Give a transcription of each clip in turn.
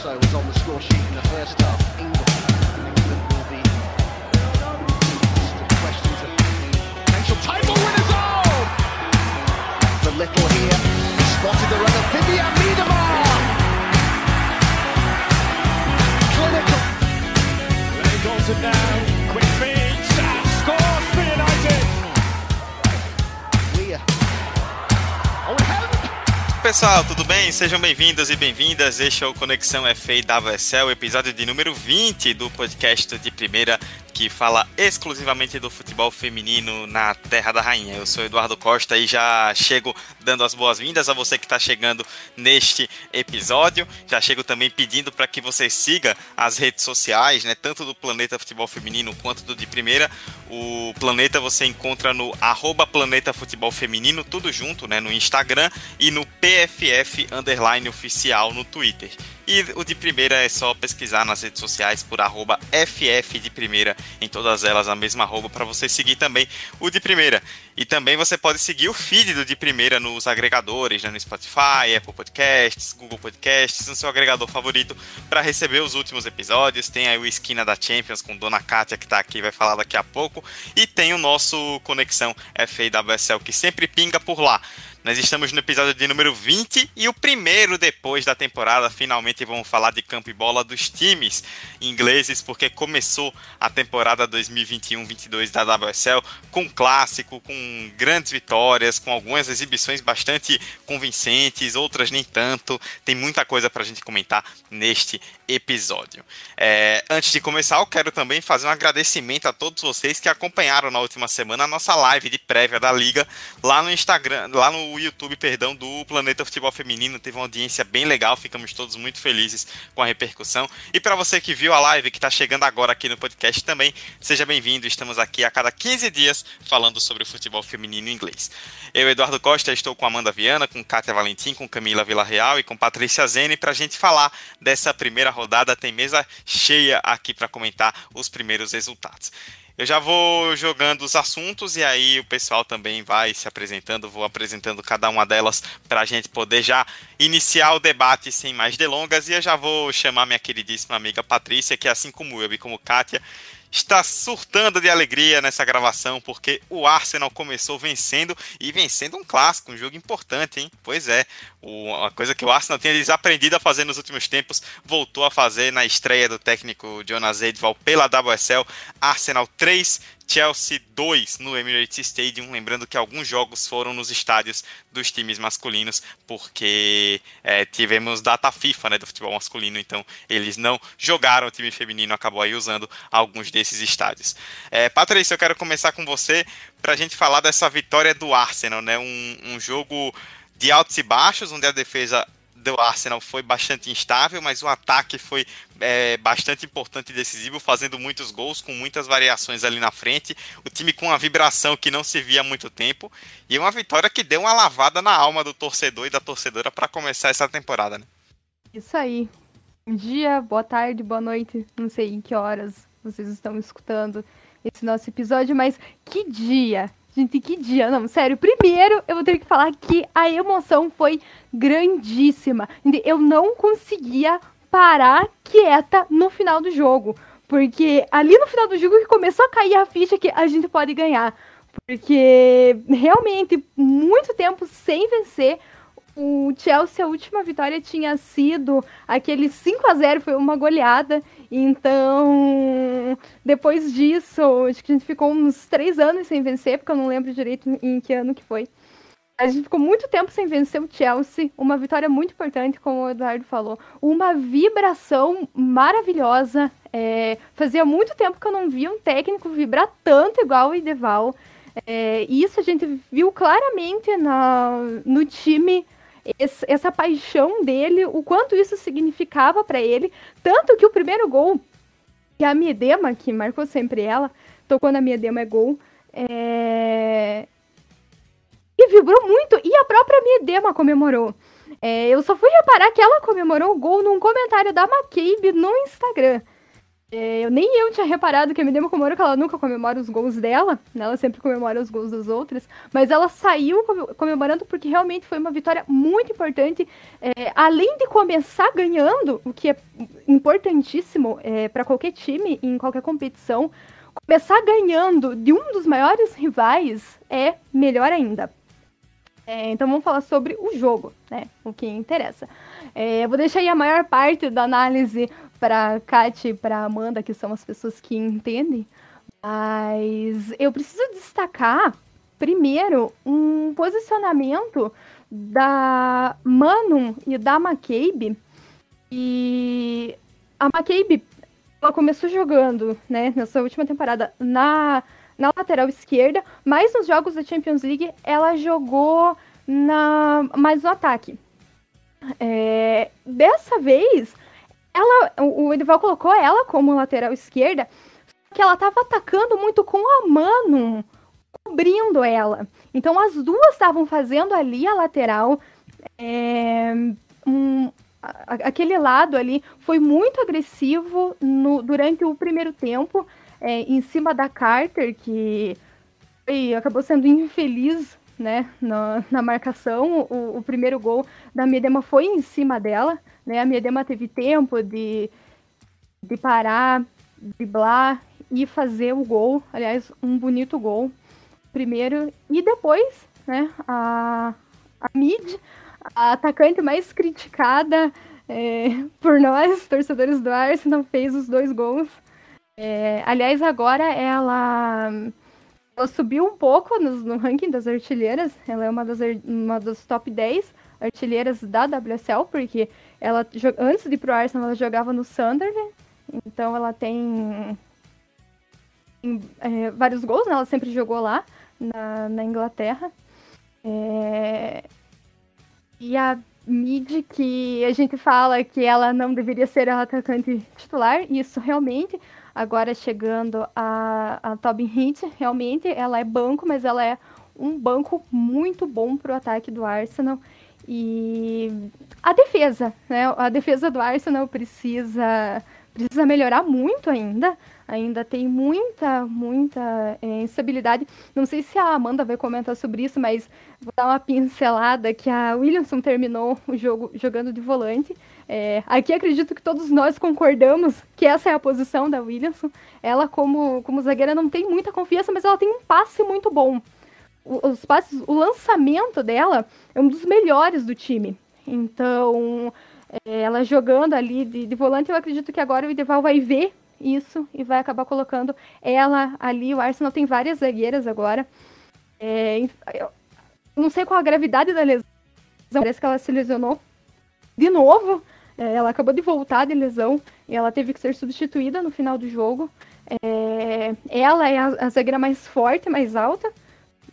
also was on the score sheet in the first half. England, England will be questions of potential title winners. Oh, the little here spotted the run of Vivian Miedemar. Clinical. Ray Dalton now, Pessoal, tudo bem? Sejam bem-vindos e bem-vindas. Este é o Conexão FA da WSL, episódio de número 20 do podcast de primeira que fala exclusivamente do futebol feminino na Terra da Rainha. Eu sou Eduardo Costa e já chego dando as boas-vindas a você que está chegando neste episódio. Já chego também pedindo para que você siga as redes sociais, né, tanto do Planeta Futebol Feminino quanto do de primeira. O Planeta você encontra no arroba Planeta Futebol Feminino, tudo junto, né, no Instagram e no PFF Underline Oficial no Twitter. E o de primeira é só pesquisar nas redes sociais por arroba FF de primeira, em todas elas a mesma arroba, para você seguir também o de primeira. E também você pode seguir o feed do de primeira nos agregadores, né, no Spotify, Apple Podcasts, Google Podcasts, no seu agregador favorito, para receber os últimos episódios. Tem aí o Esquina da Champions com Dona Kátia, que está aqui vai falar daqui a pouco. E tem o nosso Conexão FA da WSL, que sempre pinga por lá. Nós estamos no episódio de número 20 e o primeiro depois da temporada. Finalmente vamos falar de campo e bola dos times ingleses, porque começou a temporada 2021-22 da WSL com clássico, com grandes vitórias, com algumas exibições bastante convincentes, outras nem tanto. Tem muita coisa para a gente comentar neste episódio. É, antes de começar, eu quero também fazer um agradecimento a todos vocês que acompanharam na última semana a nossa live de prévia da liga lá no Instagram, lá no YouTube, perdão, do Planeta Futebol Feminino. Teve uma audiência bem legal, ficamos todos muito felizes com a repercussão. E para você que viu a live, que está chegando agora aqui no podcast também, seja bem-vindo. Estamos aqui a cada 15 dias falando sobre o futebol feminino inglês. Eu, Eduardo Costa, estou com Amanda Viana, com Kátia Valentim, com Camila Villarreal e com Patrícia Zene para a gente falar dessa primeira rodada. Tem mesa cheia aqui para comentar os primeiros resultados. Eu já vou jogando os assuntos e aí o pessoal também vai se apresentando, vou apresentando cada uma delas para a gente poder já iniciar o debate sem mais delongas. E eu já vou chamar minha queridíssima amiga Patrícia, que assim como eu e como Kátia, está surtando de alegria nessa gravação, porque o Arsenal começou vencendo e vencendo um clássico, um jogo importante, hein? Pois é, uma coisa que o Arsenal tinha desaprendido a fazer nos últimos tempos, voltou a fazer na estreia do técnico Jonas Edval pela WSL. Arsenal 3, Chelsea 2 no Emirates Stadium. Lembrando que alguns jogos foram nos estádios dos times masculinos, porque é, tivemos data FIFA né, do futebol masculino, então eles não jogaram, o time feminino acabou aí usando alguns desses estádios. É, Patrícia, eu quero começar com você para a gente falar dessa vitória do Arsenal, né? Um, um jogo de altos e baixos, onde a defesa do Arsenal foi bastante instável, mas o ataque foi é, bastante importante e decisivo, fazendo muitos gols, com muitas variações ali na frente. O time com uma vibração que não se via há muito tempo. E uma vitória que deu uma lavada na alma do torcedor e da torcedora para começar essa temporada. Né? Isso aí. Bom dia, boa tarde, boa noite. Não sei em que horas vocês estão escutando esse nosso episódio, mas que dia! Gente, que dia! Não, sério, primeiro eu vou ter que falar que a emoção foi grandíssima. Eu não conseguia parar quieta no final do jogo. Porque ali no final do jogo que começou a cair a ficha que a gente pode ganhar. Porque realmente, muito tempo sem vencer. O Chelsea, a última vitória tinha sido aquele 5 a 0 foi uma goleada. Então, depois disso, acho que a gente ficou uns três anos sem vencer, porque eu não lembro direito em que ano que foi. A gente ficou muito tempo sem vencer o Chelsea. Uma vitória muito importante, como o Eduardo falou. Uma vibração maravilhosa. É, fazia muito tempo que eu não via um técnico vibrar tanto igual o Ideval. É, isso a gente viu claramente na, no time esse, essa paixão dele, o quanto isso significava para ele. Tanto que o primeiro gol, que a Miedema, que marcou sempre ela, tocou na Miedema é gol. É... E vibrou muito, e a própria Miedema comemorou. É, eu só fui reparar que ela comemorou o gol num comentário da McCabe no Instagram. É, eu, nem eu tinha reparado que a Midema comemora que ela nunca comemora os gols dela, né? Ela sempre comemora os gols das outras. Mas ela saiu comemorando porque realmente foi uma vitória muito importante. É, além de começar ganhando, o que é importantíssimo é, para qualquer time, em qualquer competição, começar ganhando de um dos maiores rivais é melhor ainda. É, então vamos falar sobre o jogo, né? O que interessa. É, vou deixar aí a maior parte da análise para Kat e para Amanda, que são as pessoas que entendem. Mas eu preciso destacar, primeiro, um posicionamento da Manon e da McCabe. E a McCabe, ela começou jogando, né, nessa última temporada na, na lateral esquerda, mas nos jogos da Champions League ela jogou na mais no ataque. É, dessa vez, ela, o Edival colocou ela como lateral esquerda, que ela estava atacando muito com a mano, cobrindo ela. Então as duas estavam fazendo ali a lateral. É, um, a, aquele lado ali foi muito agressivo no, durante o primeiro tempo, é, em cima da Carter, que acabou sendo infeliz né, na, na marcação. O, o, primeiro gol da Miedema foi em cima dela. Né? A Miedema teve tempo de, de parar, driblar e fazer o gol. Aliás, um bonito gol. Primeiro. E depois, né, a, a Mid, a atacante mais criticada é, por nós, torcedores do Arsenal, fez os dois gols. É, aliás, agora ela ela subiu um pouco no, no, ranking das artilheiras. Ela é uma das, uma das top 10 artilheiras da WSL, porque ela antes de ir pro Arsenal ela jogava no Sunderland. Então ela tem, é, vários gols, né? Ela sempre jogou lá na, na Inglaterra. É... E a Mid, que a gente fala que ela não deveria ser a atacante titular, isso realmente agora chegando a, a Tobin Hint, realmente ela é banco, mas ela é um banco muito bom para o ataque do Arsenal. E a defesa, né? A defesa do Arsenal precisa, precisa melhorar muito ainda. Ainda tem muita, muita é, instabilidade. Não sei se a Amanda vai comentar sobre isso, mas vou dar uma pincelada que a Williamson terminou o jogo jogando de volante. É, aqui acredito que todos nós concordamos que essa é a posição da Williamson. Ela, como, como zagueira, não tem muita confiança, mas ela tem um passe muito bom. O, os passes, o lançamento dela é um dos melhores do time. Então, é, ela jogando ali de, de, volante, eu acredito que agora o Ideval vai ver isso e vai acabar colocando ela ali. O Arsenal tem várias zagueiras agora. É, eu não sei qual a gravidade da lesão, parece que ela se lesionou de novo. É, ela acabou de voltar de lesão e ela teve que ser substituída no final do jogo. É, ela é a, a zagueira mais forte, mais alta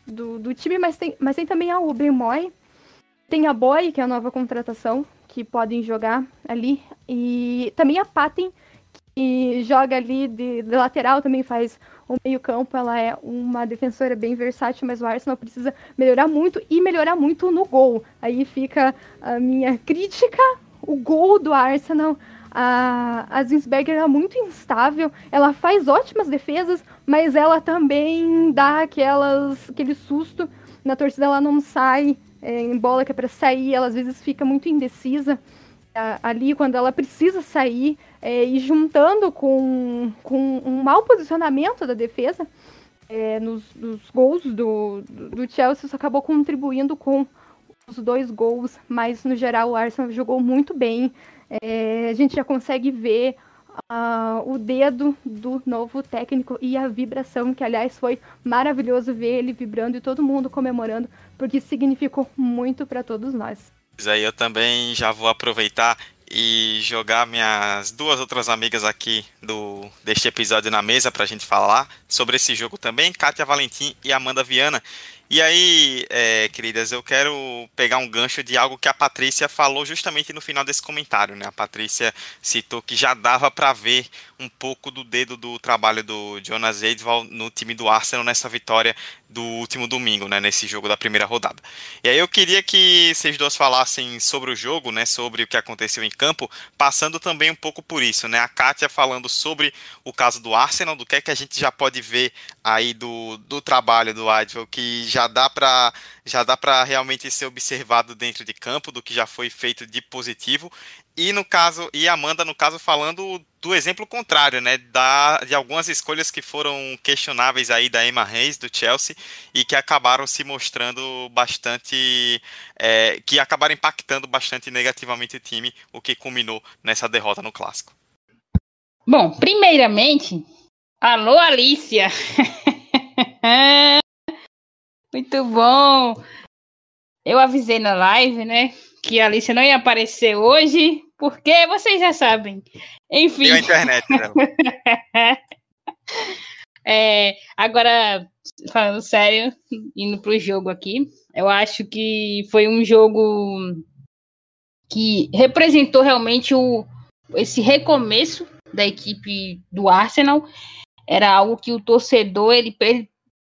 do, do time, mas tem, mas tem também a Uber Moy. Tem a Boy, que é a nova contratação, que podem jogar ali. E também a Paten, que joga ali de, de lateral, também faz o meio-campo. Ela é uma defensora bem versátil, mas o Arsenal precisa melhorar muito e melhorar muito no gol. Aí fica a minha crítica o gol do Arsenal. A, a Zinsberger é muito instável, ela faz ótimas defesas, mas ela também dá aquelas, aquele susto na torcida, ela não sai é, em bola que é para sair, ela às vezes fica muito indecisa ali quando ela precisa sair é, e juntando com, com um mau posicionamento da defesa é, nos, nos, gols do, do Chelsea, isso acabou contribuindo com os dois gols, mas no geral o Arsenal jogou muito bem. É, a gente já consegue ver uh, o dedo do novo técnico e a vibração, que aliás foi maravilhoso ver ele vibrando e todo mundo comemorando, porque significou muito para todos nós. Aí eu também já vou aproveitar e jogar minhas duas outras amigas aqui do deste episódio na mesa para a gente falar sobre esse jogo também, Kátia Valentim e Amanda Viana. E aí, é, queridas, eu quero pegar um gancho de algo que a Patrícia falou justamente no final desse comentário, né? A Patrícia citou que já dava para ver um pouco do dedo do trabalho do Jonas Eidval no time do Arsenal nessa vitória do último domingo, né, nesse jogo da primeira rodada. E aí eu queria que vocês duas falassem sobre o jogo, né, sobre o que aconteceu em campo, passando também um pouco por isso, né, a Kátia falando sobre o caso do Arsenal, do que é que a gente já pode ver aí do, do trabalho do Eidval, que já dá para já dá para realmente ser observado dentro de campo, do que já foi feito de positivo, e no caso, e Amanda, no caso, falando do exemplo contrário, né? Da, de algumas escolhas que foram questionáveis aí da Emma Reis, do Chelsea, e que acabaram se mostrando bastante. É, que acabaram impactando bastante negativamente o time, o que culminou nessa derrota no clássico. Bom, primeiramente, alô Alicia! Muito bom! Eu avisei na live, né? Que a Alicia não ia aparecer hoje, porque vocês já sabem. Enfim. Tem a internet, né? é, agora, falando sério, indo pro jogo aqui, eu acho que foi um jogo que representou realmente o, esse recomeço da equipe do Arsenal. Era algo que o torcedor, ele, ele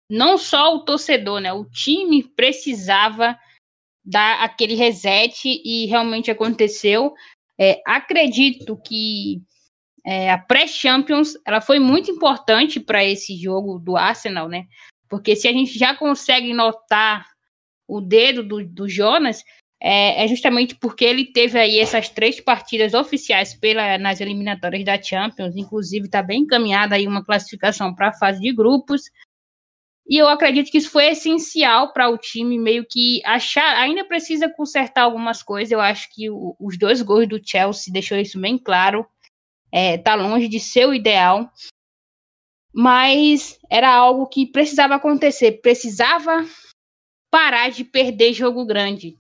não só o torcedor, né? O time precisava dar aquele reset e realmente aconteceu. É, acredito que é, a pré-Champions ela foi muito importante para esse jogo do Arsenal, né? Porque se a gente já consegue notar o dedo do, do Jonas, é, é, justamente porque ele teve aí essas três partidas oficiais pela, nas eliminatórias da Champions, inclusive está bem encaminhada aí uma classificação para a fase de grupos. E eu acredito que isso foi essencial para o time meio que achar. Ainda precisa consertar algumas coisas. Eu acho que o, os dois gols do Chelsea deixou isso bem claro. É, tá longe de ser o ideal. Mas era algo que precisava acontecer. Precisava parar de perder jogo grande.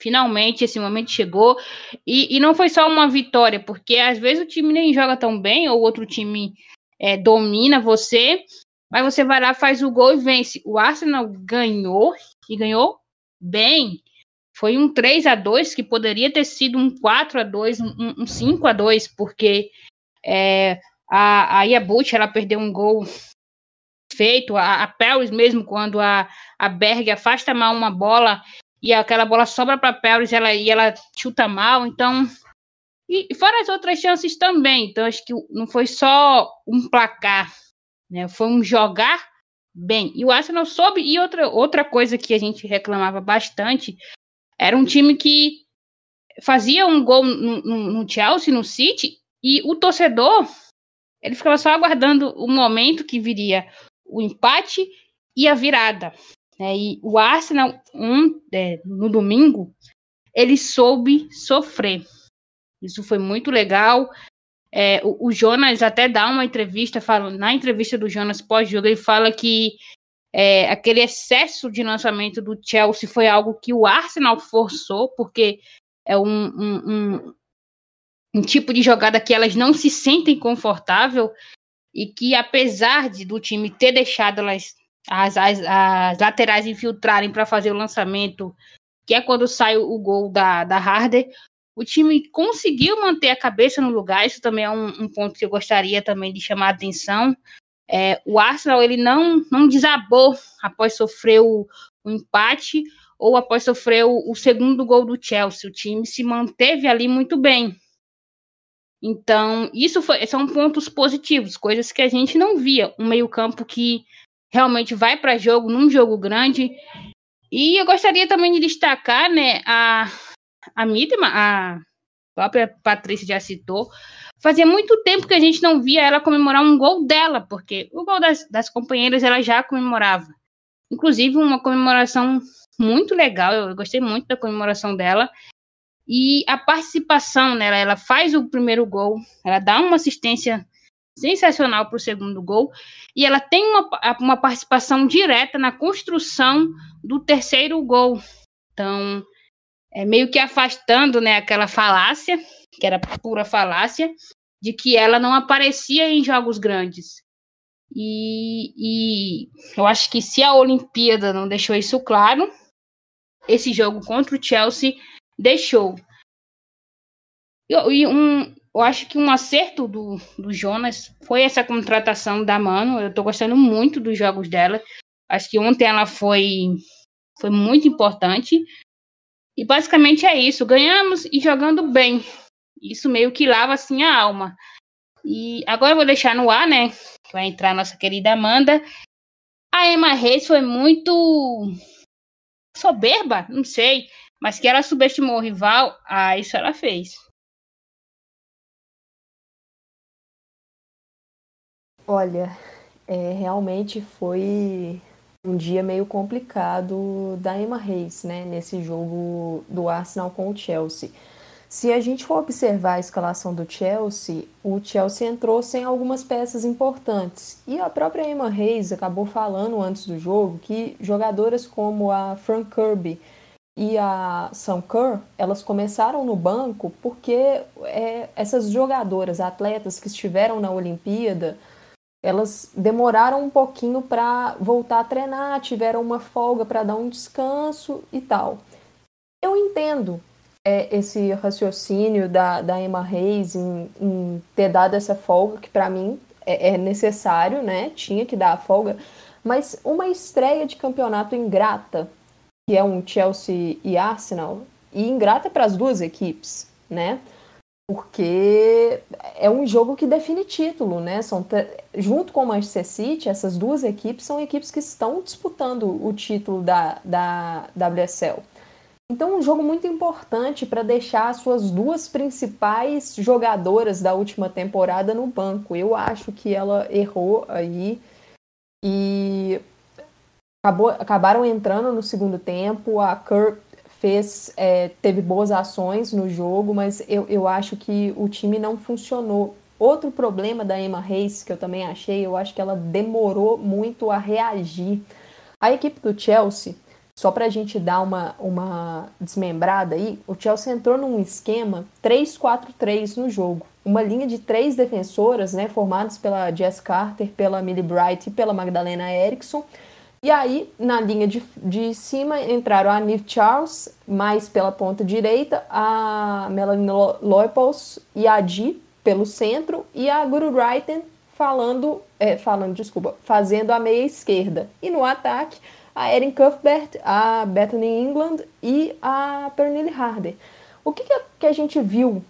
Finalmente esse momento chegou. E, e não foi só uma vitória, porque às vezes o time nem joga tão bem, ou outro time é, domina você mas você vai lá, faz o gol e vence. O Arsenal ganhou e ganhou bem. Foi um 3 a 2 que poderia ter sido um 4 a 2 um, um 5 a 2 porque é, a, a Iabut, ela perdeu um gol feito. A, a Paris mesmo, quando a, a Berg afasta mal uma bola e aquela bola sobra para Paris ela, e ela chuta mal. Então, e fora as outras chances também. Então, acho que não foi só um placar né? Foi um jogar bem. E o Arsenal soube. E outra, outra coisa que a gente reclamava bastante era um time que fazia um gol no, no, no Chelsea, no City, e o torcedor ele ficava só aguardando o momento que viria o empate e a virada. Né? E o Arsenal, um, é, no domingo, ele soube sofrer. Isso foi muito legal. É, o, o, Jonas até dá uma entrevista, fala, na entrevista do Jonas pós-jogo, ele fala que é, aquele excesso de lançamento do Chelsea foi algo que o Arsenal forçou, porque é um, um, um, um tipo de jogada que elas não se sentem confortável e que, apesar de do time ter deixado elas, as, as, as laterais infiltrarem para fazer o lançamento, que é quando sai o gol da, da Harder, o time conseguiu manter a cabeça no lugar, isso também é um, um ponto que eu gostaria também de chamar a atenção. É, o Arsenal ele não, não desabou após sofrer o, o empate ou após sofrer o, o, segundo gol do Chelsea. O time se manteve ali muito bem. Então, isso foi, são pontos positivos, coisas que a gente não via. Um meio-campo que realmente vai para jogo, num jogo grande. E eu gostaria também de destacar né, a, a Midma, a própria Patrícia já citou, fazia muito tempo que a gente não via ela comemorar um gol dela, porque o gol das, das companheiras ela já comemorava. Inclusive, uma comemoração muito legal, eu gostei muito da comemoração dela. E a participação nela, ela faz o primeiro gol, ela dá uma assistência sensacional para o segundo gol, e ela tem uma, uma participação direta na construção do terceiro gol. Então, é, meio que afastando né, aquela falácia, que era pura falácia, de que ela não aparecia em jogos grandes. E, e eu acho que se a Olimpíada não deixou isso claro, esse jogo contra o Chelsea deixou. E, um, eu acho que um acerto do, do Jonas foi essa contratação da Mano. Eu tô gostando muito dos jogos dela. Acho que ontem ela foi, foi muito importante. E basicamente é isso. Ganhamos e jogando bem. Isso meio que lava assim a alma. E agora eu vou deixar no ar, né? Vai entrar a nossa querida Amanda. A Emma Reis foi muito soberba, não sei, mas que ela subestimou o rival, ah, isso ela fez. Olha, é, realmente foi um dia meio complicado da Emma Reis, né, nesse jogo do Arsenal com o Chelsea. Se a gente for observar a escalação do Chelsea, o Chelsea entrou sem algumas peças importantes. E a própria Emma Reis acabou falando antes do jogo que jogadoras como a Frank Kirby e a Sam Kerr, elas começaram no banco porque é, essas jogadoras, atletas que estiveram na Olimpíada, elas demoraram um pouquinho para voltar a treinar, tiveram uma folga para dar um descanso e tal. Eu entendo é, esse raciocínio da, da Emma Reis em, em ter dado essa folga, que para mim é, é, necessário, né? Tinha que dar a folga, mas uma estreia de campeonato ingrata, que é um Chelsea e Arsenal, e ingrata para as duas equipes, né? Porque é um jogo que define título, né? São junto com o Manchester City, essas duas equipes são equipes que estão disputando o título da, da WSL. Então, um jogo muito importante para deixar as suas duas principais jogadoras da última temporada no banco. Eu acho que ela errou aí e acabou, acabaram entrando no segundo tempo. A Kerr fez, é, teve boas ações no jogo, mas eu, eu acho que o time não funcionou. Outro problema da Emma Reis, que eu também achei, eu acho que ela demorou muito a reagir. A equipe do Chelsea só para a gente dar uma, uma desmembrada aí, o Chelsea entrou num esquema 3-4-3 no jogo. Uma linha de três defensoras, né, formadas pela Jess Carter, pela Millie Bright e pela Magdalena Eriksson. E aí, na linha de, de cima, entraram a Nive Charles, mais pela ponta direita, a Melanie Loipos e a Di pelo centro, e a Guru Wrighten falando, é, falando, desculpa, fazendo a meia esquerda. E no ataque, a Erin Cuthbert, a Bethany England e a Pernille Harder. O que, que a gente viu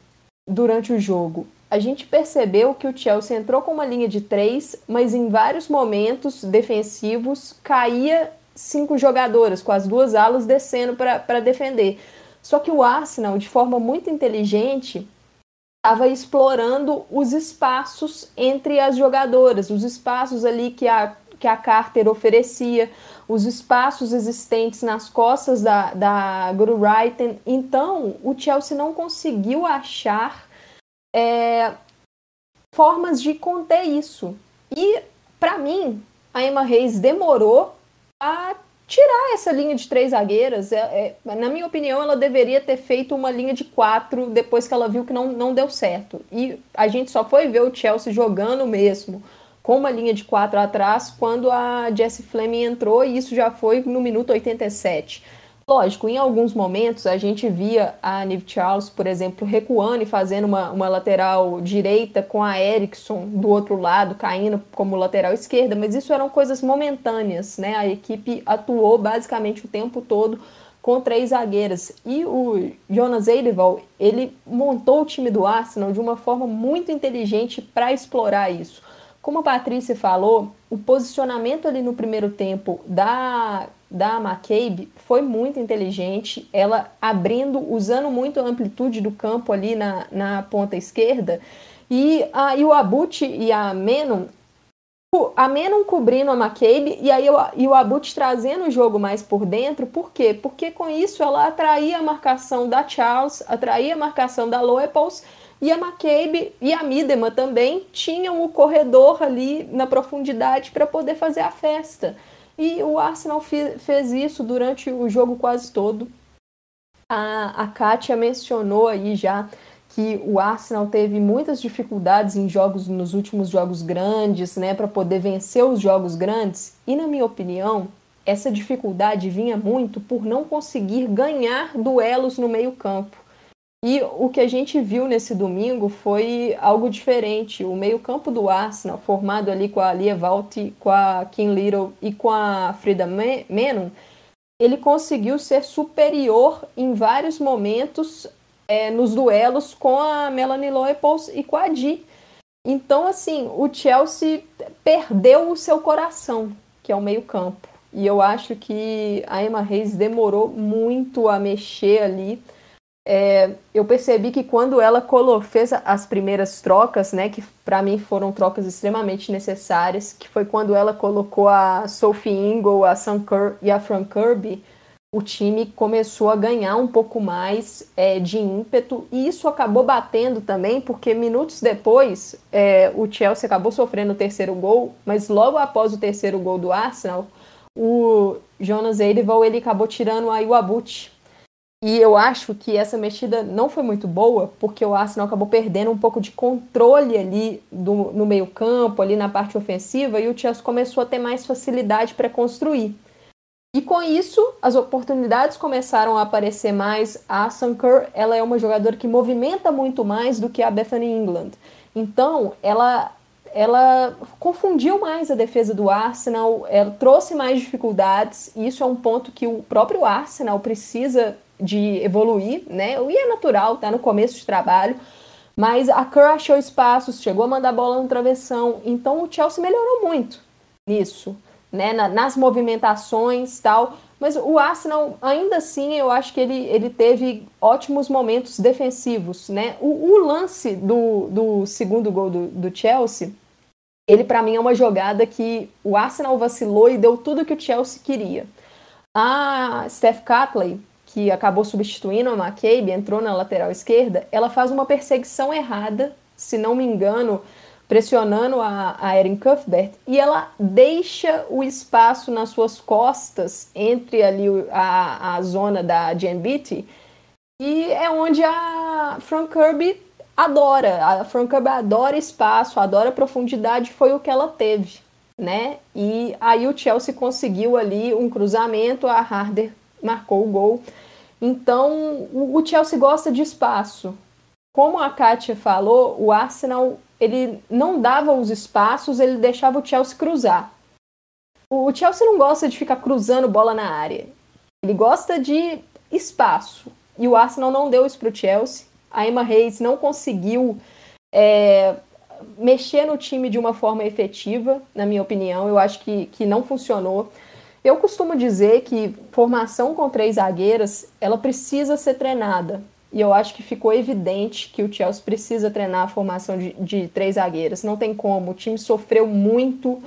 durante o jogo? A gente percebeu que o Chelsea entrou com uma linha de três, mas em vários momentos defensivos caía cinco jogadoras, com as duas alas descendo para defender. Só que o Arsenal, de forma muito inteligente, estava explorando os espaços entre as jogadoras, os espaços ali que a, que a Carter oferecia, os espaços existentes nas costas da, da Guru Wrighten. Então, o Chelsea não conseguiu achar é, formas de conter isso. E, para mim, a Emma Reis demorou a tirar essa linha de três zagueiras. É, é, na minha opinião, ela deveria ter feito uma linha de quatro depois que ela viu que não, não deu certo. E a gente só foi ver o Chelsea jogando mesmo com uma linha de quatro atrás quando a Jessie Fleming entrou e isso já foi no minuto 87. Lógico, em alguns momentos a gente via a Nive Charles, por exemplo, recuando e fazendo uma, uma lateral direita com a Erickson do outro lado, caindo como lateral esquerda, mas isso eram coisas momentâneas, né? A equipe atuou basicamente o tempo todo com três zagueiras. E o Jonas Eideval, ele montou o time do Arsenal de uma forma muito inteligente para explorar isso. Como a Patrícia falou, o posicionamento ali no primeiro tempo da, da McCabe foi muito inteligente. Ela abrindo, usando muito a amplitude do campo ali na, na ponta esquerda. E, a, e o Abut e a Menon a Menon cobrindo a McCabe e aí e o Abut trazendo o jogo mais por dentro, por quê? Porque com isso ela atraía a marcação da Charles, atraía a marcação da Loepels e a McCabe e a Midema também tinham o corredor ali na profundidade para poder fazer a festa. E o Arsenal fez isso durante o jogo quase todo. A, a Kátia mencionou aí já que o Arsenal teve muitas dificuldades em jogos nos últimos jogos grandes, né, para poder vencer os jogos grandes. E na minha opinião, essa dificuldade vinha muito por não conseguir ganhar duelos no meio-campo. E o que a gente viu nesse domingo foi algo diferente. O meio-campo do Arsenal, formado ali com a Lia Valti, com a Kim Little e com a Frida Menon, ele conseguiu ser superior em vários momentos é, nos duelos com a Melanie Leupolz e com a Di. Então, assim, o Chelsea perdeu o seu coração, que é o meio-campo. E eu acho que a Emma Reis demorou muito a mexer ali. É, eu percebi que quando ela fez as primeiras trocas, né, que para mim foram trocas extremamente necessárias, que foi quando ela colocou a Sophie Ingle, a Sam Kerr e a Fran Kirby, o time começou a ganhar um pouco mais é, de ímpeto e isso acabou batendo também, porque minutos depois é, o Chelsea acabou sofrendo o terceiro gol, mas logo após o terceiro gol do Arsenal, o Jonas Eidevall ele acabou tirando a Iwabuchi. E eu acho que essa mexida não foi muito boa, porque o Arsenal acabou perdendo um pouco de controle ali do, no meio campo, ali na parte ofensiva, e o Chelsea começou a ter mais facilidade para construir. E com isso, as oportunidades começaram a aparecer mais. A Sanker, ela é uma jogadora que movimenta muito mais do que a Bethany England. Então, ela ela confundiu mais a defesa do Arsenal, ela trouxe mais dificuldades, e isso é um ponto que o próprio Arsenal precisa de evoluir, né? E é natural, tá no começo de trabalho, mas a Kerr achou espaços, chegou a mandar bola no travessão, então o Chelsea melhorou muito nisso, né? nas movimentações tal. Mas o Arsenal, ainda assim, eu acho que ele, ele teve ótimos momentos defensivos, né? O, o lance do, do segundo gol do, do Chelsea, ele para mim é uma jogada que o Arsenal vacilou e deu tudo que o Chelsea queria. A Steph Catley, que acabou substituindo a McCabe, entrou na lateral esquerda, ela faz uma perseguição errada, se não me engano, pressionando a, a Erin Cuthbert, e ela deixa o espaço nas suas costas entre ali a, a zona da Jen Beatty, e é onde a Frank Kirby adora. A Frank Kirby adora espaço, adora profundidade, foi o que ela teve, né? E aí o Chelsea conseguiu ali um cruzamento, a Harder marcou o gol. Então, o Chelsea gosta de espaço. Como a Kátia falou, o Arsenal ele não dava os espaços, ele deixava o Chelsea cruzar. O Chelsea não gosta de ficar cruzando bola na área. Ele gosta de espaço. E o Arsenal não deu isso para o Chelsea. A Emma Reis não conseguiu é, mexer no time de uma forma efetiva, na minha opinião. Eu acho que, que não funcionou. Eu costumo dizer que formação com três zagueiras, ela precisa ser treinada. E eu acho que ficou evidente que o Chelsea precisa treinar a formação de, de três zagueiras. Não tem como. O time sofreu muito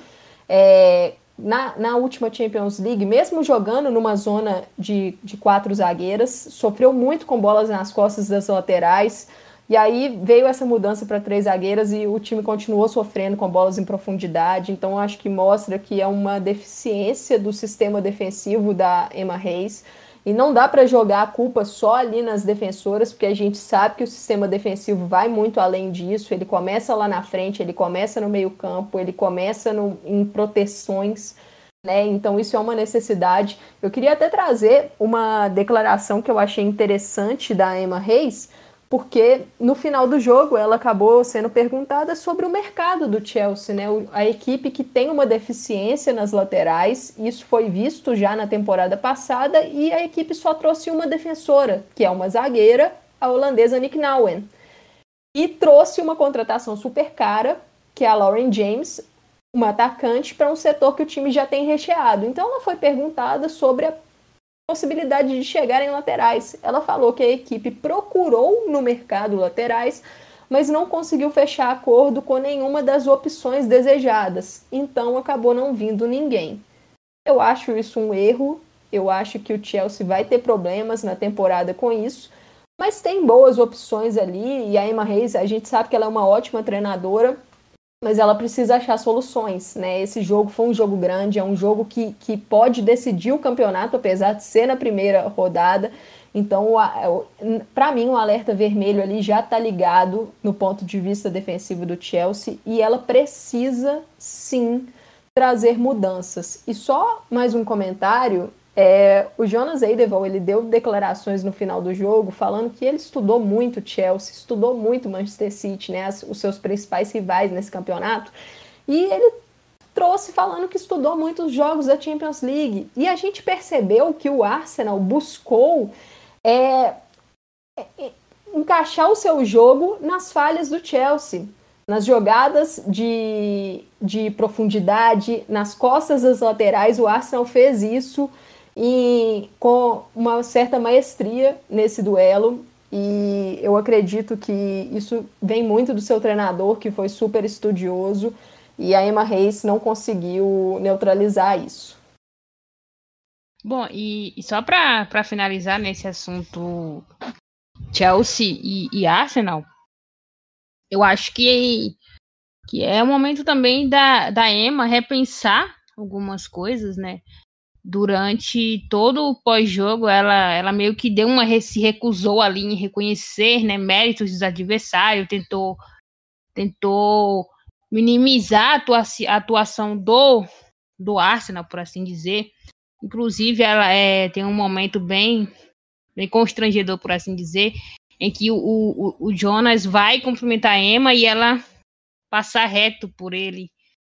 é, na, na última Champions League, mesmo jogando numa zona de, de quatro zagueiras, sofreu muito com bolas nas costas das laterais. E aí veio essa mudança para três zagueiras e o time continuou sofrendo com bolas em profundidade. Então acho que mostra que é uma deficiência do sistema defensivo da Emma Reis. E não dá para jogar a culpa só ali nas defensoras, porque a gente sabe que o sistema defensivo vai muito além disso. Ele começa lá na frente, ele começa no meio-campo, ele começa no, em proteções. Né? Então, isso é uma necessidade. Eu queria até trazer uma declaração que eu achei interessante da Emma Reis, porque no final do jogo ela acabou sendo perguntada sobre o mercado do Chelsea, né? A equipe que tem uma deficiência nas laterais, isso foi visto já na temporada passada, e a equipe só trouxe uma defensora, que é uma zagueira, a holandesa Nick Nouwen. E trouxe uma contratação super cara, que é a Lauren James, uma atacante, para um setor que o time já tem recheado. Então ela foi perguntada sobre a possibilidade de chegar em laterais. Ela falou que a equipe procurou no mercado laterais, mas não conseguiu fechar acordo com nenhuma das opções desejadas, então acabou não vindo ninguém. Eu acho isso um erro, eu acho que o Chelsea vai ter problemas na temporada com isso, mas tem boas opções ali, e a Emma Reis, a gente sabe que ela é uma ótima treinadora, mas ela precisa achar soluções, né? Esse jogo foi um jogo grande, é um jogo que, que pode decidir o campeonato, apesar de ser na primeira rodada. Então, para mim, o alerta vermelho ali já está ligado no ponto de vista defensivo do Chelsea e ela precisa sim trazer mudanças. E só mais um comentário é, o Jonas Eidevall, ele deu declarações no final do jogo falando que ele estudou muito Chelsea, estudou muito Manchester City, né, os seus principais rivais nesse campeonato, e ele trouxe falando que estudou muito os jogos da Champions League. E a gente percebeu que o Arsenal buscou é, é, encaixar o seu jogo nas falhas do Chelsea nas jogadas de, de profundidade, nas costas das laterais, o Arsenal fez isso e com uma certa maestria nesse duelo. E eu acredito que isso vem muito do seu treinador, que foi super estudioso, e a Emma Reis não conseguiu neutralizar isso. Bom, e, e só para finalizar nesse assunto Chelsea e, e, Arsenal, eu acho que, que é o momento também da, da Emma repensar algumas coisas, né? Durante todo o pós-jogo, ela, ela meio que deu uma se recusou ali em reconhecer né, méritos dos adversários, tentou, tentou minimizar a, atua a atuação do, do Arsenal, por assim dizer. Inclusive, ela é, tem um momento bem, bem constrangedor, por assim dizer, em que o, o, o Jonas vai cumprimentar a Emma e ela passa reto por ele.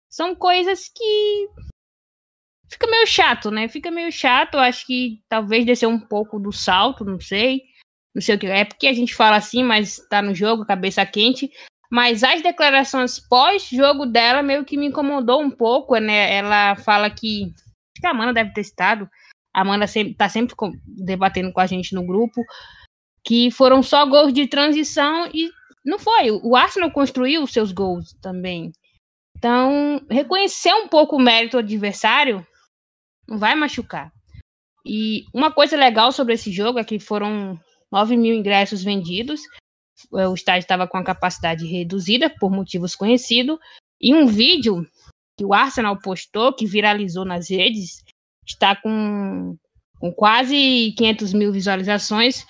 São coisas que fica meio chato, né? Fica meio chato. Acho que talvez descer um pouco do salto, não sei. Não sei o que é, porque a gente fala assim, mas tá no jogo, cabeça quente. Mas as declarações pós-jogo dela meio que me incomodou um pouco, né? Ela fala que. Acho que a Amanda deve ter estado. A Amanda sempre, tá sempre debatendo com a gente no grupo. Que foram só gols de transição e não foi. O Arsenal construiu os seus gols também. Então, reconhecer um pouco o mérito do adversário não vai machucar. E uma coisa legal sobre esse jogo é que foram 9 mil ingressos vendidos. O estádio estava com a capacidade reduzida por motivos conhecidos. E um vídeo que o Arsenal postou, que viralizou nas redes, está com, com quase 500 mil visualizações,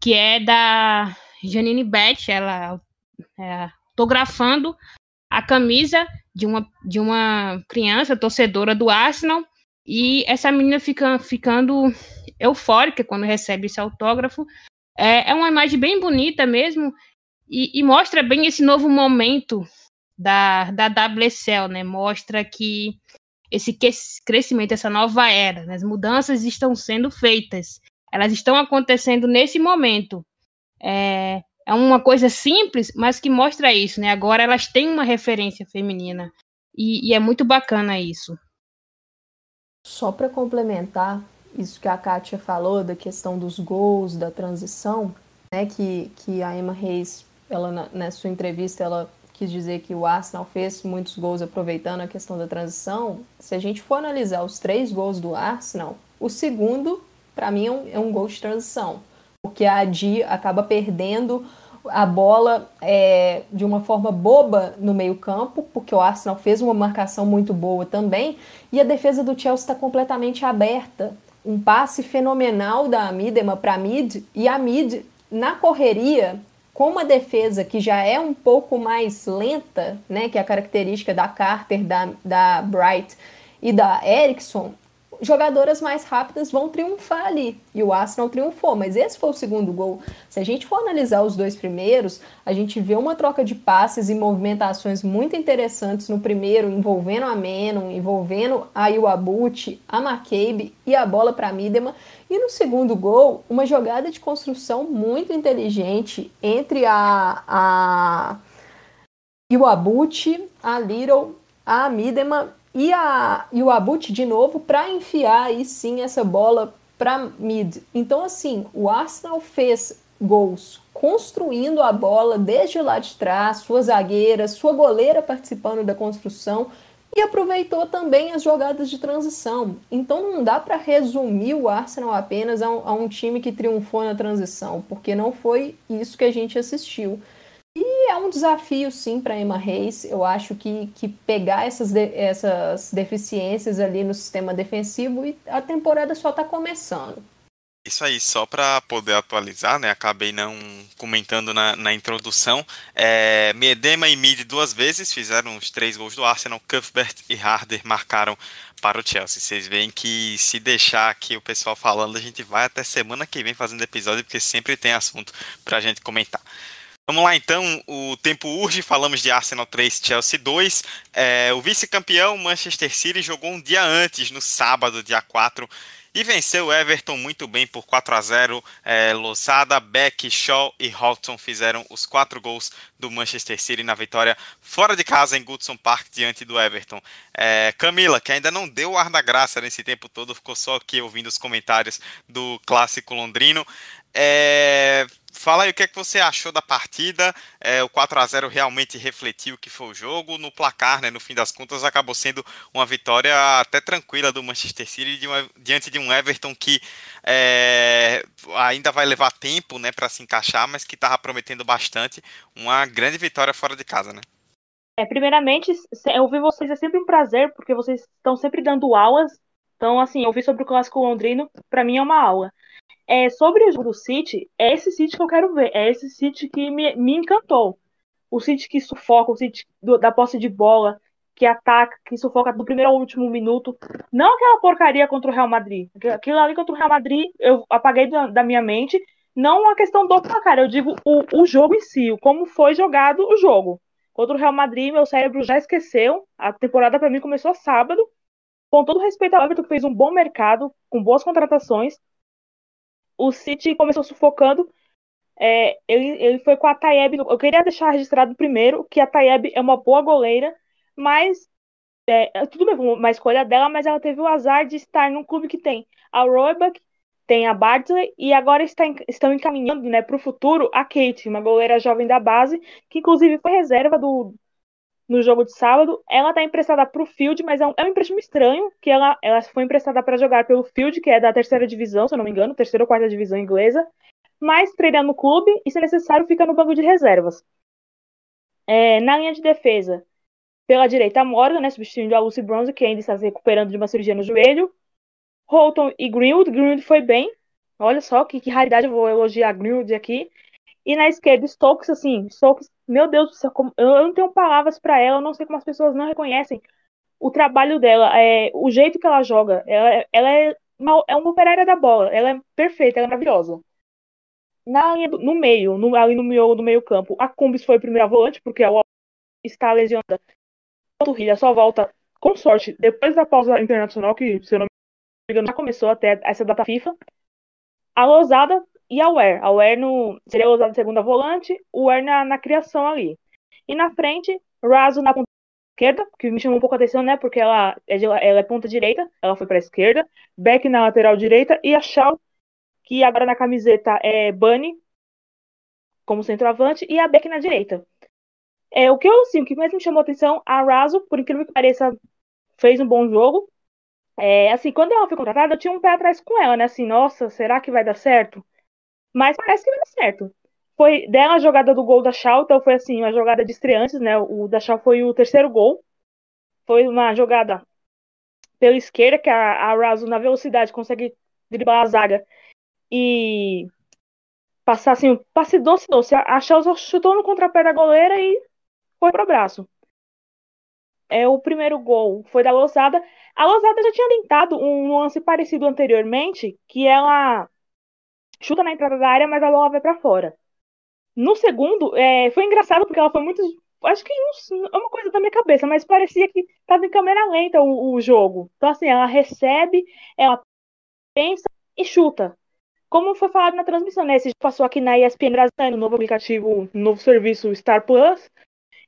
que é da Janine Beth, ela é, autografando a camisa de uma, de uma criança torcedora do Arsenal e essa menina fica ficando eufórica quando recebe esse autógrafo. É, é uma imagem bem bonita mesmo e, e, mostra bem esse novo momento da, da WSL, né? Mostra que esse crescimento, essa nova era, né? as mudanças estão sendo feitas, elas estão acontecendo nesse momento. É, é uma coisa simples, mas que mostra isso, né? Agora elas têm uma referência feminina e, e é muito bacana isso. Só para complementar isso que a Kátia falou da questão dos gols, da transição, né, que, que a Emma Reis, ela, na, na sua entrevista, ela quis dizer que o Arsenal fez muitos gols aproveitando a questão da transição. Se a gente for analisar os três gols do Arsenal, o segundo, para mim, é um, é um gol de transição, porque a Adi acaba perdendo a bola é, de uma forma boba no meio-campo, porque o Arsenal fez uma marcação muito boa também, e a defesa do Chelsea está completamente aberta. Um passe fenomenal da Amidema para Mid, e a Mid, na correria, com uma defesa que já é um pouco mais lenta, né, que é a característica da Carter, da, da Bright e da Erickson, jogadoras mais rápidas vão triunfar ali. E o Arsenal triunfou, mas esse foi o segundo gol. Se a gente for analisar os dois primeiros, a gente vê uma troca de passes e movimentações muito interessantes no primeiro, envolvendo a Menon, envolvendo a Iwabuchi, a McCabe e a bola para Midema. E no segundo gol, uma jogada de construção muito inteligente entre a, a Iwabuchi, a Little, a Midema e, a, e o Abut de novo para enfiar aí sim essa bola para mid. Então, assim, o Arsenal fez gols construindo a bola desde lá de trás, sua zagueira, sua goleira participando da construção e aproveitou também as jogadas de transição. Então não dá para resumir o Arsenal apenas a um, a um, time que triunfou na transição, porque não foi isso que a gente assistiu. É um desafio, sim, para Emma Reis. Eu acho que, que pegar essas, de, essas deficiências ali no sistema defensivo e a temporada só está começando. Isso aí, só para poder atualizar, né? Acabei não comentando na, na introdução. É, Medema e Mid duas vezes fizeram os três gols do Arsenal. Cuthbert e Harder marcaram para o Chelsea. Vocês veem que se deixar aqui o pessoal falando, a gente vai até semana que vem fazendo episódio, porque sempre tem assunto para a gente comentar. Vamos lá então, o tempo urge, falamos de Arsenal 3, Chelsea 2. É, o vice-campeão Manchester City jogou um dia antes, no sábado, dia 4, e venceu Everton muito bem por 4 a 0 é, Losada, Beck, Shaw e Houghton fizeram os quatro gols do Manchester City na vitória fora de casa em Goodson Park diante do Everton. É, Camila, que ainda não deu o ar da graça nesse tempo todo, ficou só aqui ouvindo os comentários do clássico londrino. É, Fala aí o que, é que você achou da partida. É, o 4 a 0 realmente refletiu o que foi o jogo. No placar, né, no fim das contas, acabou sendo uma vitória até tranquila do Manchester City de uma, diante de um Everton que é, ainda vai levar tempo né, para se encaixar, mas que estava prometendo bastante. Uma grande vitória fora de casa. Né? É, primeiramente, ouvir vocês é sempre um prazer, porque vocês estão sempre dando aulas. Então, assim, ouvir sobre o clássico londrino, para mim é uma aula. É, sobre o jogo do City, é esse City que eu quero ver. É esse City que me, me encantou. O City que sufoca, o City do, da posse de bola, que ataca, que sufoca do primeiro ao último minuto. Não aquela porcaria contra o Real Madrid. Aquilo ali contra o Real Madrid eu apaguei da, da minha mente. Não a questão do placar, eu digo o, o jogo em si, como foi jogado o jogo. Contra o Real Madrid, meu cérebro já esqueceu. A temporada para mim começou sábado. Com todo respeito ao Everton, que fez um bom mercado, com boas contratações o City começou sufocando. É, ele, ele foi com a Tayeb. Eu queria deixar registrado primeiro que a Tayeb é uma boa goleira, mas é, é, tudo bem, uma escolha dela, mas ela teve o azar de estar num clube que tem a Roebuck, tem a Bardsley e agora está, estão encaminhando né, para o futuro a Kate, uma goleira jovem da base, que inclusive foi reserva do, no jogo de sábado. Ela está emprestada para o Field, mas é um, é um empréstimo estranho, que ela, ela foi emprestada para jogar pelo Field, que é da terceira divisão, se eu não me engano, terceira ou quarta divisão inglesa, mas treina no clube e, se necessário, fica no banco de reservas. É, na linha de defesa, pela direita, a Morgan, né, substituindo a Lucy Bronze, que ainda está se recuperando de uma cirurgia no joelho. Holton e Greenwood. Greenwood foi bem. Olha só que, que raridade, eu vou elogiar Greenwood aqui. E na esquerda, Stokes, assim, Stokes, meu Deus do céu, eu não tenho palavras para ela, eu não sei como as pessoas não reconhecem o trabalho dela, é, o jeito que ela joga. Ela, ela é, uma, é uma operária da bola, ela é perfeita, ela é maravilhosa. Na linha do, no meio, no, ali no meio do meio campo, a Cumbis foi a primeira volante, porque a está lesionada. A Turrilha só volta, com sorte, depois da pausa internacional, que, se eu não me engano, já começou até essa data FIFA. A Losada e a Ware. A Ware no, seria usada segunda volante, o Ware na, na criação ali. E na frente, Raso na ponta esquerda, que me chamou um pouco a atenção, né? Porque ela é, de, ela é ponta direita, ela foi para a esquerda. Beck na lateral direita e a Shaw, que agora na camiseta é Bunny, como centroavante, e a Beck na direita. É, o que eu assim, o que mais me chamou a atenção, a Raso, por incrível que pareça, fez um bom jogo. É, assim, quando ela foi contratada, eu tinha um pé atrás com ela, né? Assim, nossa, será que vai dar certo? Mas parece que vai dar certo. Foi dela a jogada do gol da Shaw, então foi assim, uma jogada de estreantes, né? O da Shaw foi o terceiro gol. Foi uma jogada pela esquerda, que a, a Raso, na velocidade, consegue driblar a zaga e passar assim, passe doce doce. A Shaw só chutou no contrapé da goleira e foi pro braço. É, o primeiro gol foi da Losada. A Losada já tinha tentado um lance parecido anteriormente, que ela chuta na entrada da área, mas a bola vai para fora. No segundo, é, foi engraçado porque ela foi muito. Acho que é uma coisa da minha cabeça, mas parecia que estava em câmera lenta o, o, jogo. Então, assim, ela recebe, ela pensa e chuta. Como foi falado na transmissão, né? Esse passou aqui na ESPN Brasil, no novo aplicativo, no novo serviço Star Plus.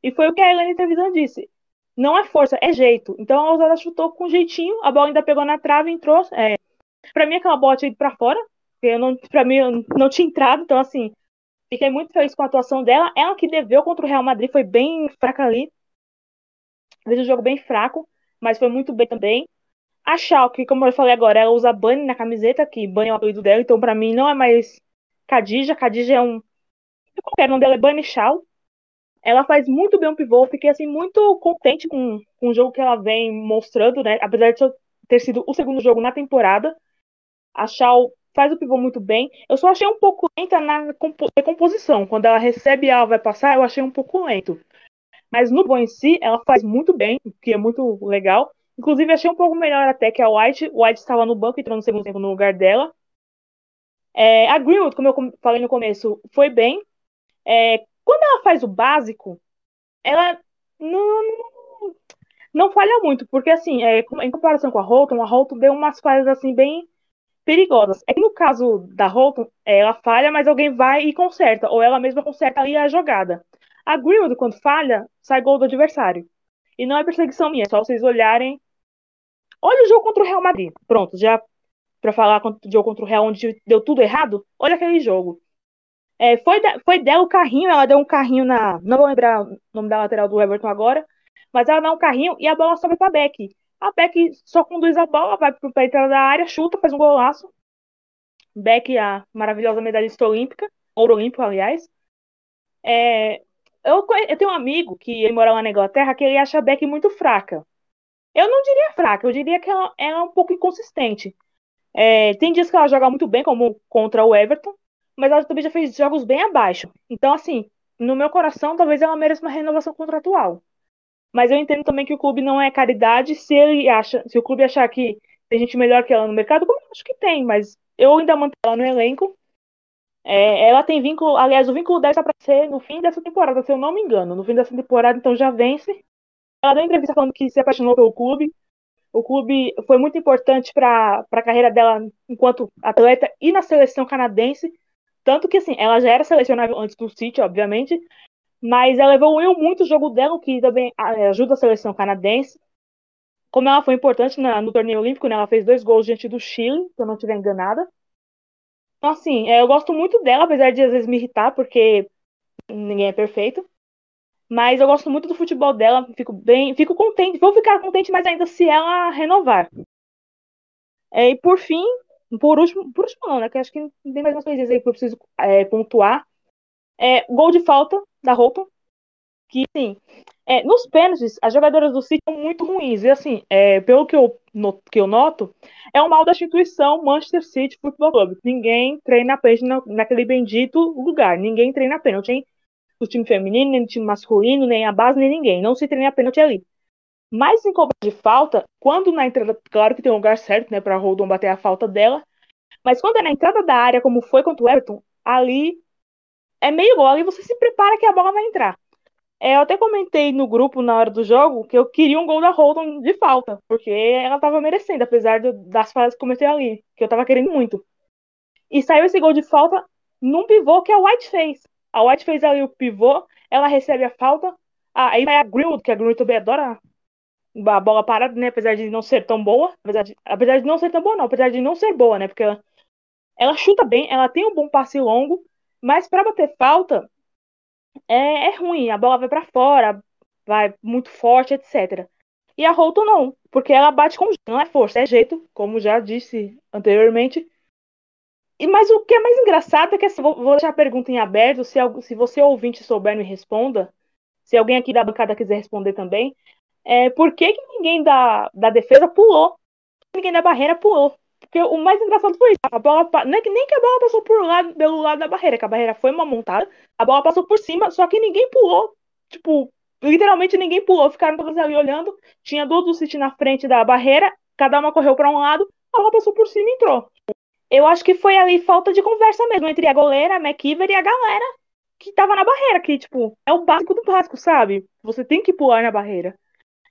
E foi o que a Helene Televisão disse. Não é força, é jeito. Então a Ousada chutou com jeitinho, a bola ainda pegou na trave entrou. É, pra mim, aquela bola tinha ido pra fora, porque não, pra mim não tinha entrado, então assim, fiquei muito feliz com a atuação dela. Ela que deveu contra o Real Madrid, foi bem fraca ali. Fez um jogo bem fraco, mas foi muito bem também. A Schalke, como eu falei agora, ela usa Bunny na camiseta, que Bunny é o apelido dela, então pra mim não é mais Khadija. Khadija é um. Qualquer nome dela é Bunny Shaw. ela faz muito bem o pivô. Fiquei assim muito contente com, com o jogo que ela vem mostrando, né? Apesar de ter sido o segundo jogo na temporada. A Shaw faz o pivô muito bem. Eu só achei um pouco lenta na recomposição. Quando ela recebe a vai passar, eu achei um pouco lento. Mas no pivô em si, ela faz muito bem, o que é muito legal. Inclusive, achei um pouco melhor até que a White. O White estava no banco, entrou no segundo tempo no lugar dela. É, a Greenwood, como eu falei no começo, foi bem. É, quando ela faz o básico, ela não, não, não falha muito, porque assim, é, em comparação com a Holton, a Holton deu umas falhas assim bem perigosas. É que no caso da Holton, ela falha, mas alguém vai e conserta, ou ela mesma conserta ali a jogada. A Greenwood, quando falha, sai gol do adversário. E não é perseguição minha, é só vocês olharem. Olha o jogo contra o Real Madrid. Pronto, já para falar do jogo contra o Real, onde deu tudo errado. Olha aquele jogo. É, foi, foi dela o carrinho, ela deu um carrinho na. Não vou lembrar o nome da lateral do Everton agora, mas ela dá um carrinho e a bola sobe para Beck. A Beck só conduz a bola, vai a entrada da área, chuta, faz um golaço. Beck, a maravilhosa medalhista olímpica, ouro olímpico, aliás. É, eu, eu, tenho um amigo que ele mora lá na Inglaterra que ele acha a Beck muito fraca. Eu não diria fraca, eu diria que ela, ela é um pouco inconsistente. É, tem dias que ela joga muito bem, como contra o Everton, mas ela também já fez jogos bem abaixo. Então, assim, no meu coração, talvez ela mereça uma renovação contratual. Mas eu entendo também que o clube não é caridade se ele acha, se o clube achar que tem gente melhor que ela no mercado, como eu acho que tem, mas eu ainda mantenho ela no elenco. É, ela tem vínculo, aliás, o vínculo dela está para ser no fim dessa temporada, se eu não me engano. No fim dessa temporada, então já vence. Ela deu entrevista falando que se apaixonou pelo clube. O clube foi muito importante para a carreira dela enquanto atleta e na seleção canadense. Tanto que, assim, ela já era selecionável antes do City, obviamente, mas ela evoluiu muito o jogo dela, o que também ah, ajuda a seleção canadense. Como ela foi importante na, no torneio olímpico, né, ela fez dois gols diante do Chile, se eu não estiver enganada. Então, assim, é, eu gosto muito dela, apesar de às vezes me irritar, porque ninguém é perfeito. Mas eu gosto muito do futebol dela, fico bem, fico contente, vou ficar contente mais ainda se ela renovar. É, e por fim, por último, por último não, né? Que acho que tem mais umas coisinhas aí que eu preciso é, pontuar. É, gol de falta da roupa. Que, sim, é, nos pênaltis, as jogadoras do City são muito ruins. E, assim, é, pelo que eu, no, que eu noto, é um mal da instituição Manchester City Football Club. Ninguém treina pênalti na, naquele bendito lugar. Ninguém treina pênalti. Nem o time feminino, nem o time masculino, nem a base, nem ninguém. Não se treina pênalti ali. Mas em cobrança de falta, quando na entrada, claro que tem um lugar certo, né, para Roldon bater a falta dela, mas quando é na entrada da área, como foi contra o Everton, ali é meio gol, ali você se prepara que a bola vai entrar. É, eu até comentei no grupo na hora do jogo que eu queria um gol da Holton de falta, porque ela estava merecendo, apesar do, das falhas que comecei ali, que eu estava querendo muito. E saiu esse gol de falta num pivô que a White fez. A White fez ali o pivô, ela recebe a falta, aí vai a Greenwood, que a Greenwood também adora a bola parada, né? Apesar de não ser tão boa. Apesar de, apesar de não ser tão boa, não. Apesar de não ser boa, né? Porque ela, ela chuta bem, ela tem um bom passe longo, mas para bater falta é, é ruim. A bola vai para fora, vai muito forte, etc. E a Holton não, porque ela bate com não é força, é jeito, como já disse anteriormente. E mas o que é mais engraçado é que vou, vou deixar a pergunta em aberto, se, se você ouvinte souber me responda, se alguém aqui da bancada quiser responder também é, por que, que ninguém da, da defesa pulou? Ninguém da barreira pulou. Porque o mais engraçado foi isso. A bola, é nem que a bola passou por lado, pelo lado da barreira, que a barreira foi uma montada, a bola passou por cima, só que ninguém pulou. Tipo, literalmente ninguém pulou. Ficaram todos ali olhando. Tinha duas do City na frente da barreira, cada uma correu para um lado, a bola passou por cima e entrou. Eu acho que foi ali falta de conversa mesmo entre a goleira, a McKeever e a galera que tava na barreira, que, tipo, é o básico do básico, sabe? Você tem que pular na barreira.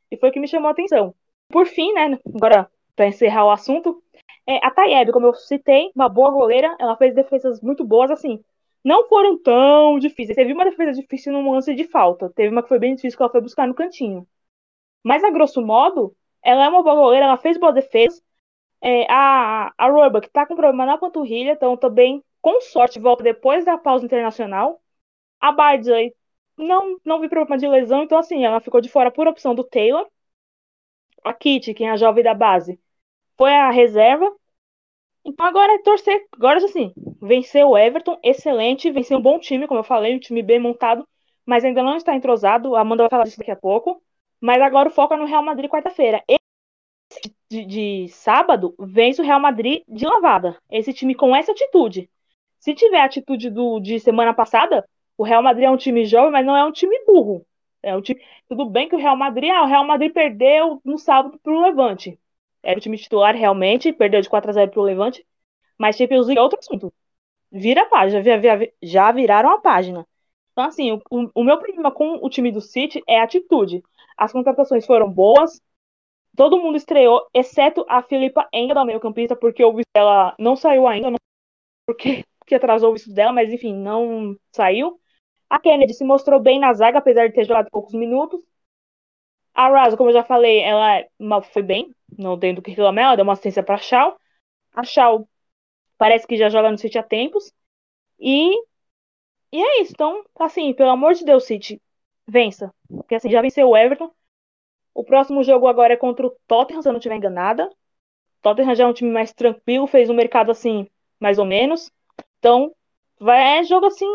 E foi o que me chamou a atenção. Por fim, né, agora para encerrar o assunto, é, a Tayeb, como eu citei, uma boa goleira, ela fez defesas muito boas, assim, não foram tão difíceis. Teve uma defesa difícil no lance de falta, teve uma que foi bem difícil que ela foi buscar no cantinho. Mas, a grosso modo, ela é uma boa goleira, ela fez boa defesa. É, a a Roebuck tá com problema na panturrilha, então também, com sorte, volta depois da pausa internacional. A Bardsley não, não vi problema de lesão, então assim, ela ficou de fora por opção do Taylor. A Kitty, quem é a jovem da base, foi a reserva. Então agora é torcer. Agora assim, venceu o Everton, excelente, venceu um bom time, como eu falei, um time bem montado. mas ainda não está entrosado. A Amanda vai falar disso daqui a pouco. Mas agora o foco é no Real Madrid quarta-feira. Esse de, de sábado vence o Real Madrid de lavada. Esse time com essa atitude. Se tiver a atitude do, de semana passada, o Real Madrid é um time jovem, mas não é um time burro. É um time. Tudo bem que o Real Madrid. Ah, o Real Madrid perdeu no sábado pro Levante. Era o time titular realmente, perdeu de 4 a 0 pro Levante. Mas Champions League é outro assunto. Vira a página, já, já viraram a página. Então, assim, o, o, meu problema com o time do City é a atitude. As contratações foram boas, todo mundo estreou, exceto a Filipa da meio campista, porque o visto dela não saiu ainda, não porque que atrasou o visto dela, mas enfim, não saiu. A Kennedy se mostrou bem na zaga, apesar de ter jogado poucos minutos. A Raso, como eu já falei, ela foi bem, não tem do que reclamar, ela deu uma assistência para Shaw. A Shaw parece que já joga no City há tempos. E, e é isso. Então, assim, pelo amor de Deus, City, vença. Porque assim, já venceu o Everton. O próximo jogo agora é contra o Tottenham, se eu não estiver enganada. Tottenham já é um time mais tranquilo, fez um mercado assim, mais ou menos. Então, vai, é jogo assim,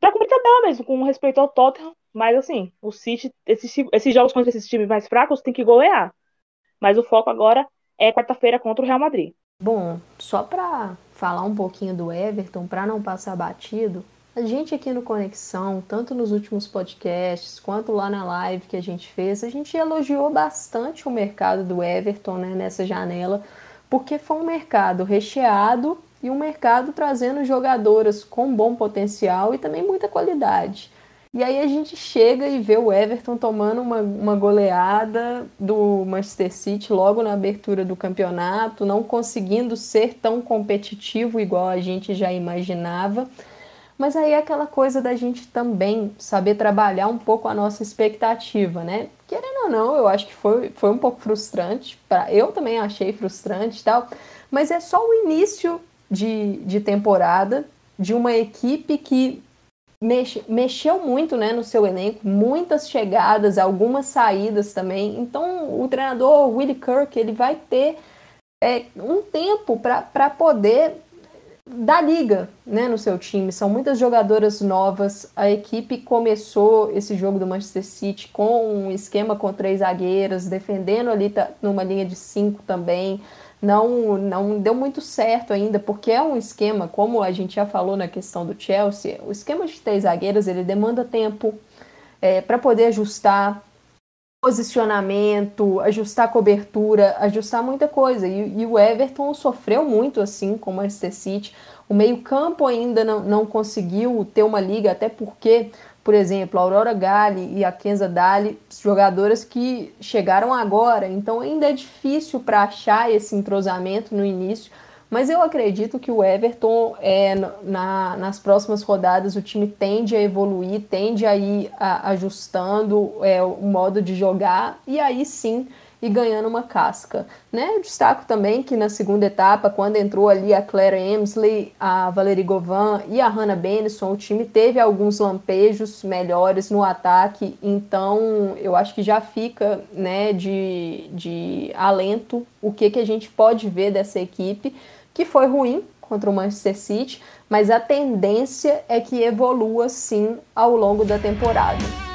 pra cumprir tabela mesmo, com respeito ao Tottenham. Mas assim, o City, esses, esses jogos contra esses times mais fracos tem que golear. Mas o foco agora é quarta-feira contra o Real Madrid. Bom, só para falar um pouquinho do Everton, para não passar batido, a gente aqui no Conexão, tanto nos últimos podcasts quanto lá na live que a gente fez, a gente elogiou bastante o mercado do Everton né, nessa janela, porque foi um mercado recheado e um mercado trazendo jogadoras com bom potencial e também muita qualidade. E aí a gente chega e vê o Everton tomando uma, uma goleada do Manchester City logo na abertura do campeonato, não conseguindo ser tão competitivo igual a gente já imaginava. Mas aí é aquela coisa da gente também saber trabalhar um pouco a nossa expectativa, né? Querendo ou não, eu acho que foi, foi um pouco frustrante. Pra, eu também achei frustrante e tal. Mas é só o início de, de temporada de uma equipe que mexe, mexeu muito né, no seu elenco, muitas chegadas, algumas saídas também. Então, o treinador Willie Kirk ele vai ter é, um tempo para poder dar liga né, no seu time. São muitas jogadoras novas. A equipe começou esse jogo do Manchester City com um esquema com três zagueiras, defendendo ali tá, numa linha de cinco também não, não deu muito certo ainda, porque é um esquema, como a gente já falou na questão do Chelsea, o esquema de três zagueiros ele demanda tempo é, para poder ajustar posicionamento, ajustar cobertura, ajustar muita coisa. E, e, o Everton sofreu muito assim com o Manchester City. O meio-campo ainda não, não conseguiu ter uma liga, até porque por exemplo, a Aurora Gali e a Kenza Dali, jogadoras que chegaram agora, então ainda é difícil para achar esse entrosamento no início, mas eu acredito que o Everton, é, na, nas próximas rodadas, o time tende a evoluir, tende a ir a, ajustando é, o modo de jogar, e aí sim e ganhando uma casca. Né? Eu destaco também que na segunda etapa, quando entrou ali a Claire Emsley, a Valerie Govan e a Hannah Benison, o time teve alguns lampejos melhores no ataque, então eu acho que já fica né, de, de alento o que, que a gente pode ver dessa equipe, que foi ruim contra o Manchester City, mas a tendência é que evolua sim ao longo da temporada.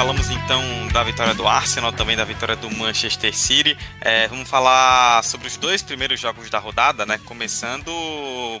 Falamos então da vitória do Arsenal, também da vitória do Manchester City. É, vamos falar sobre os dois primeiros jogos da rodada, né? Começando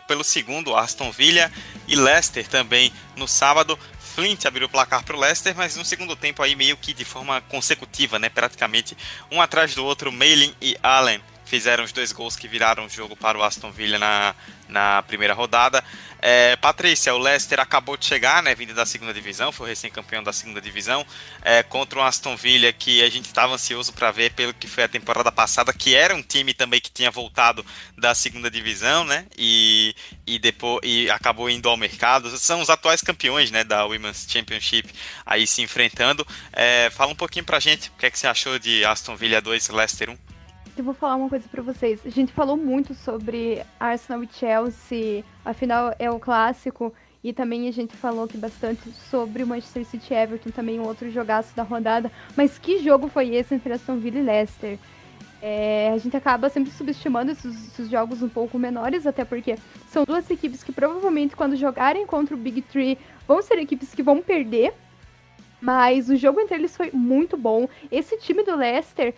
pelo segundo, Aston Villa e Leicester também no sábado. Flint abriu o placar para o Leicester, mas no segundo tempo aí meio que de forma consecutiva, né? Praticamente um atrás do outro, Mailing e Allen fizeram os dois gols que viraram o jogo para o Aston Villa na, na primeira rodada. É, Patrícia, o Leicester acabou de chegar, né, vindo da segunda divisão, foi recém-campeão da segunda divisão, é, contra o Aston Villa que a gente estava ansioso para ver pelo que foi a temporada passada, que era um time também que tinha voltado da segunda divisão, né, e, e depois e acabou indo ao mercado. São os atuais campeões, né, da Women's Championship aí se enfrentando. É, fala um pouquinho pra gente, o que é que você achou de Aston Villa 2 Leicester 1? Eu vou falar uma coisa para vocês. A gente falou muito sobre Arsenal e Chelsea, afinal é o clássico. E também a gente falou aqui bastante sobre o Manchester City Everton, também um outro jogaço da rodada. Mas que jogo foi esse entre Aston Villa e Leicester? É, a gente acaba sempre subestimando esses, esses, jogos um pouco menores, até porque são duas equipes que provavelmente quando jogarem contra o Big Three vão ser equipes que vão perder. Mas o jogo entre eles foi muito bom. Esse time do Leicester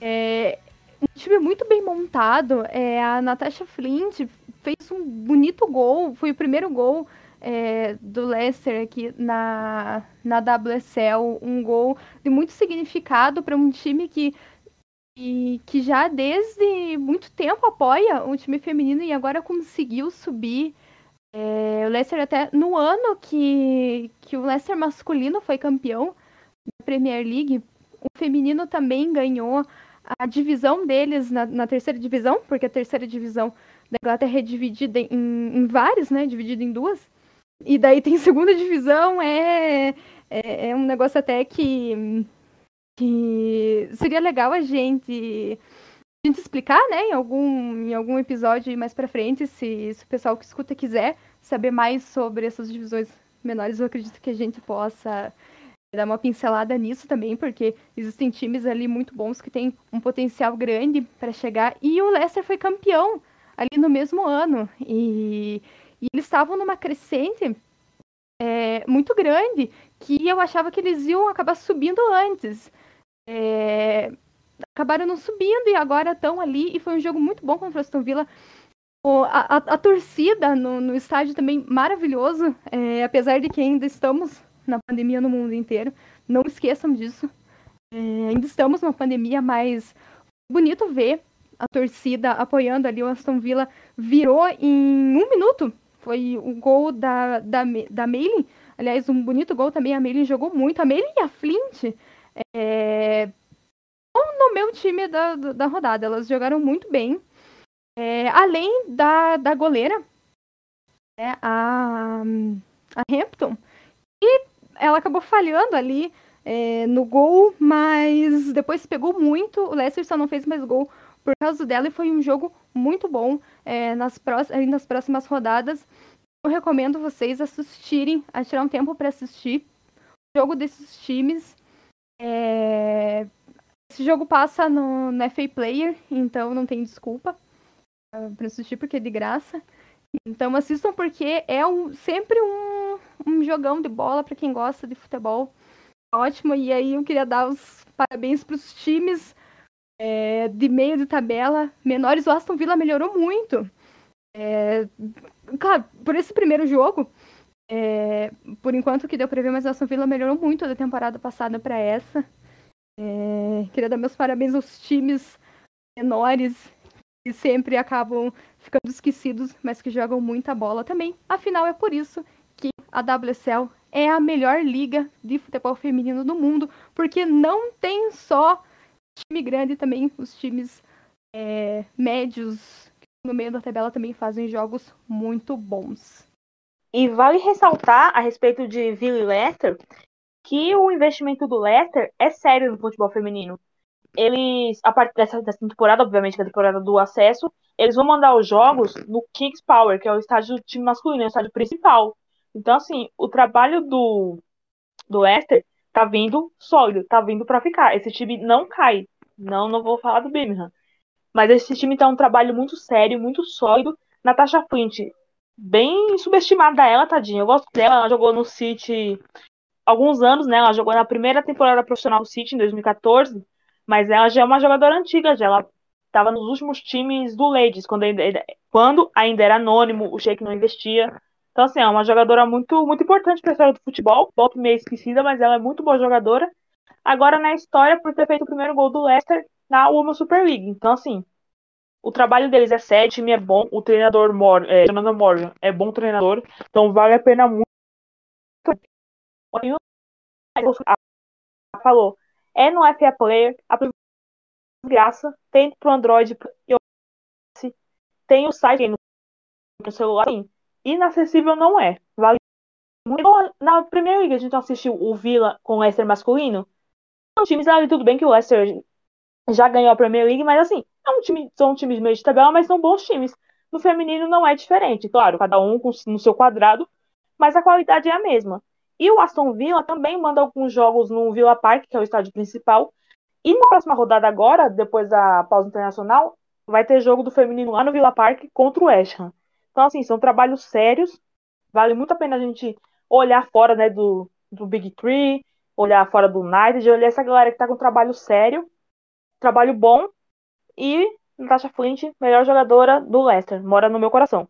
é um time muito bem montado. É, a Natasha Flint fez um bonito gol, foi o primeiro gol é, do Leicester aqui na, na WSL, um gol de muito significado para um time que, que, que já desde muito tempo apoia o time feminino e agora conseguiu subir. É, o Leicester até no ano que, que o Leicester masculino foi campeão da Premier League, o feminino também ganhou a divisão deles na, na terceira divisão, porque a terceira divisão da Inglaterra é dividida em, em vários, né? Dividida em duas. E daí tem segunda divisão, é, é, é, um negócio até que, que seria legal a gente, a gente explicar, né, em algum, em algum episódio mais pra frente, se, se o pessoal que escuta quiser saber mais sobre essas divisões menores, eu acredito que a gente possa dar uma pincelada nisso também, porque existem times ali muito bons que têm um potencial grande para chegar. E o Leicester foi campeão ali no mesmo ano. E e eles estavam numa crescente é, muito grande que eu achava que eles iam acabar subindo antes. É, acabaram não subindo e agora estão ali. E foi um jogo muito bom contra o Aston Villa. O, a, a, a, torcida no, no, estádio também maravilhoso, é, apesar de que ainda estamos na pandemia no mundo inteiro. Não esqueçam disso. É, ainda estamos numa pandemia, mas bonito ver a torcida apoiando ali o Aston Villa. Virou em um minuto foi o gol da, da, da Meilin. Aliás, um bonito gol também. A Meilin jogou muito. A Meilin e a Flint é, no meu time da, da rodada. Elas jogaram muito bem. É, além da, da goleira, né, a, a Hampton. E ela acabou falhando ali é, no gol, mas depois pegou muito. O Leicester só não fez mais gol por causa dela e foi um jogo muito bom é, nas, próximas, nas próximas rodadas. Eu recomendo vocês assistirem, a tirar um tempo para assistir o jogo desses times. É... Esse jogo passa no, no FA Player, então não tem desculpa uh, para assistir porque é de graça. Então assistam porque é um, sempre um, um jogão de bola para quem gosta de futebol. Ótimo. E aí eu queria dar os parabéns para os times é, de meio de tabela menores, o Aston Villa melhorou muito. É, claro, por esse primeiro jogo, é, por enquanto que deu pra ver, mas o Aston Villa melhorou muito da temporada passada para essa. É, queria dar meus parabéns aos times menores que sempre acabam ficando esquecidos, mas que jogam muita bola também. Afinal, é por isso que a WSL é a melhor liga de futebol feminino do mundo, porque não tem só time grande também, os times é, médios no meio da tabela também fazem jogos muito bons. E vale ressaltar a respeito de Villa e Leicester que o investimento do Leicester é sério no futebol feminino. Eles, a partir dessa, dessa temporada, obviamente, que é a temporada do acesso, eles vão mandar os jogos no Kings Power, que é o estádio do time masculino, é o estádio principal. Então, assim, o trabalho do, do Leicester tá vindo sólido, tá vindo para ficar. Esse time não cai. Não, não vou falar do Birmingham. Mas esse time tá um trabalho muito sério, muito sólido. Natasha Flint, bem subestimada ela, tadinha. Eu gosto dela, ela jogou no City alguns anos, né? Ela jogou na primeira temporada profissional do City em 2014, mas ela já é uma jogadora antiga, já ela estava nos últimos times do Ladies, quando ainda, quando ainda era anônimo, o Sheik não investia. Então, assim, é uma jogadora muito, muito importante para a história do futebol. Volta meio esquecida, mas ela é muito boa jogadora. Agora na história por ter feito o primeiro gol do Leicester na Women's Super League. Então, assim, o trabalho deles é sério, time é bom, o treinador Mor é, Morgan é bom treinador, então vale a pena muito. Falou, é no FA Player, a graça, tem pro Android, tem o site no celular, assim, inacessível não é. Vale muito. Na primeira liga a gente assistiu o Villa com o Leicester masculino. São times ali, tudo bem que o Leicester já ganhou a Premier League, mas assim, é um time, são times meio de tabela, mas são bons times. No feminino não é diferente, claro, cada um no seu quadrado, mas a qualidade é a mesma. E o Aston Villa também manda alguns jogos no Villa Park, que é o estádio principal. E na próxima rodada agora, depois da pausa internacional, vai ter jogo do feminino lá no Villa Park contra o West Ham. Então, assim, são trabalhos sérios. Vale muito a pena a gente olhar fora né, do, do Big Three, olhar fora do United, olhar essa galera que tá com trabalho sério, trabalho bom. E Natasha Flint, melhor jogadora do Leicester, mora no meu coração.